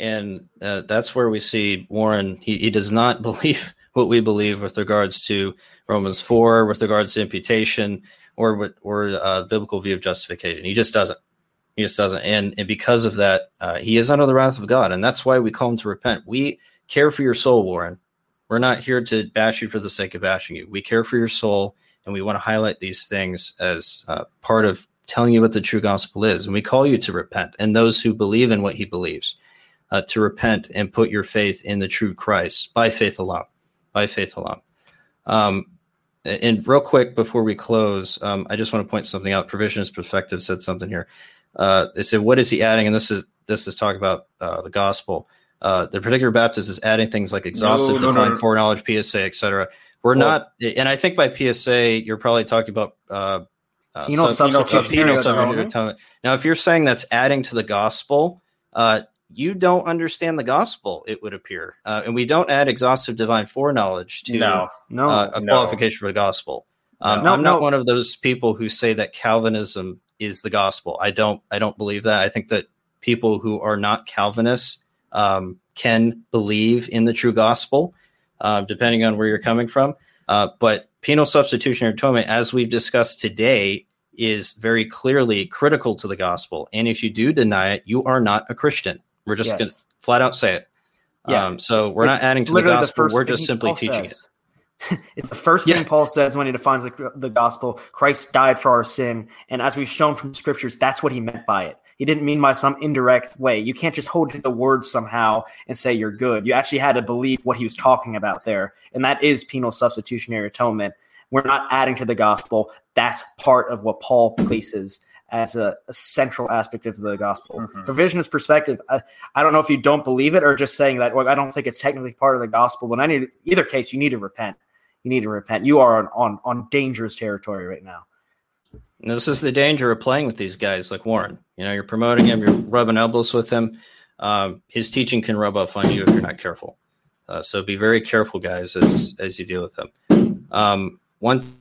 and uh, that's where we see Warren. He, he does not believe what we believe with regards to Romans four, with regards to imputation, or or uh, biblical view of justification. He just doesn't. He just doesn't. And and because of that, uh, he is under the wrath of God, and that's why we call him to repent. We care for your soul, Warren. We're not here to bash you for the sake of bashing you. We care for your soul, and we want to highlight these things as uh, part of telling you what the true gospel is. And we call you to repent, and those who believe in what he believes uh, to repent and put your faith in the true Christ by faith alone, by faith alone. Um, and real quick before we close, um, I just want to point something out. Provisionist perspective said something here. Uh, they said, "What is he adding?" And this is this is talk about uh, the gospel. Uh, the particular Baptist is adding things like exhaustive, No, no, no, divine no. foreknowledge, PSA, etc. We're Well- not, and I think by PSA, you're probably talking about uh, uh, Penal sub- substitutionary penal substitutionary atonement. atonement. Now, if you're saying that's adding to the gospel, uh, you don't understand the gospel. It would appear, uh, and we don't add exhaustive divine foreknowledge to No, No, uh, a no. qualification for the gospel. Um, No, I'm not one of those people who say that Calvinism is the gospel. I don't. I don't believe that. I think that people who are not Calvinists um, can believe in the true gospel, uh, depending on where you're coming from. Uh, but penal substitutionary atonement, as we've discussed today, is very clearly critical to the gospel. And if you do deny it, you are not a Christian. We're just Yes. going to flat out say it. Yeah. Um, so we're not adding to the gospel. first we're just simply Paul teaching it. it's the first Yeah. thing Paul says when he defines the, the gospel. Christ died for our sin, and as we've shown from scriptures, that's what he meant by it. He didn't mean by some indirect way. You can't just hold to the words somehow and say you're good. You actually had to believe what he was talking about there, and that is penal substitutionary atonement. We're not adding to the gospel. That's part of what Paul places as a, a central aspect of the gospel. Mhm. Revisionist perspective. I, I don't know if you don't believe it or just saying that. Well, I don't think it's technically part of the gospel. But in any either case, you need to repent. You need to repent. You are on on, on dangerous territory right now. And this is the danger of playing with these guys like Warren. You know, you're promoting him, you're rubbing elbows with him. Um, his teaching can rub off on you if you're not careful. Uh, so be very careful, guys, as as you deal with them. Um, one,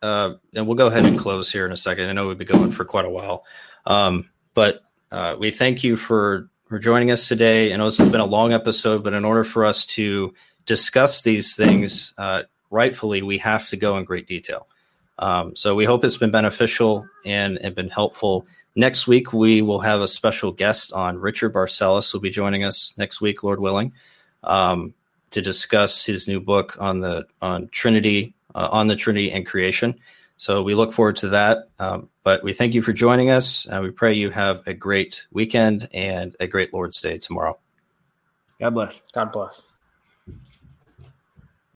uh, and we'll go ahead and close here in a second. I know we've been going for quite a while, um, but uh, we thank you for for joining us today. I know this has been a long episode, but in order for us to discuss these things uh, rightfully, we have to go in great detail. Um, so we hope it's been beneficial and, and been helpful. Next week, we will have a special guest on. Richard Barcellos will be joining us next week, Lord willing, um, to discuss his new book on the on Trinity, uh, on the Trinity and creation. So we look forward to that. Um, but we thank you for joining us, and we pray you have a great weekend and a great Lord's Day tomorrow. God bless. God bless.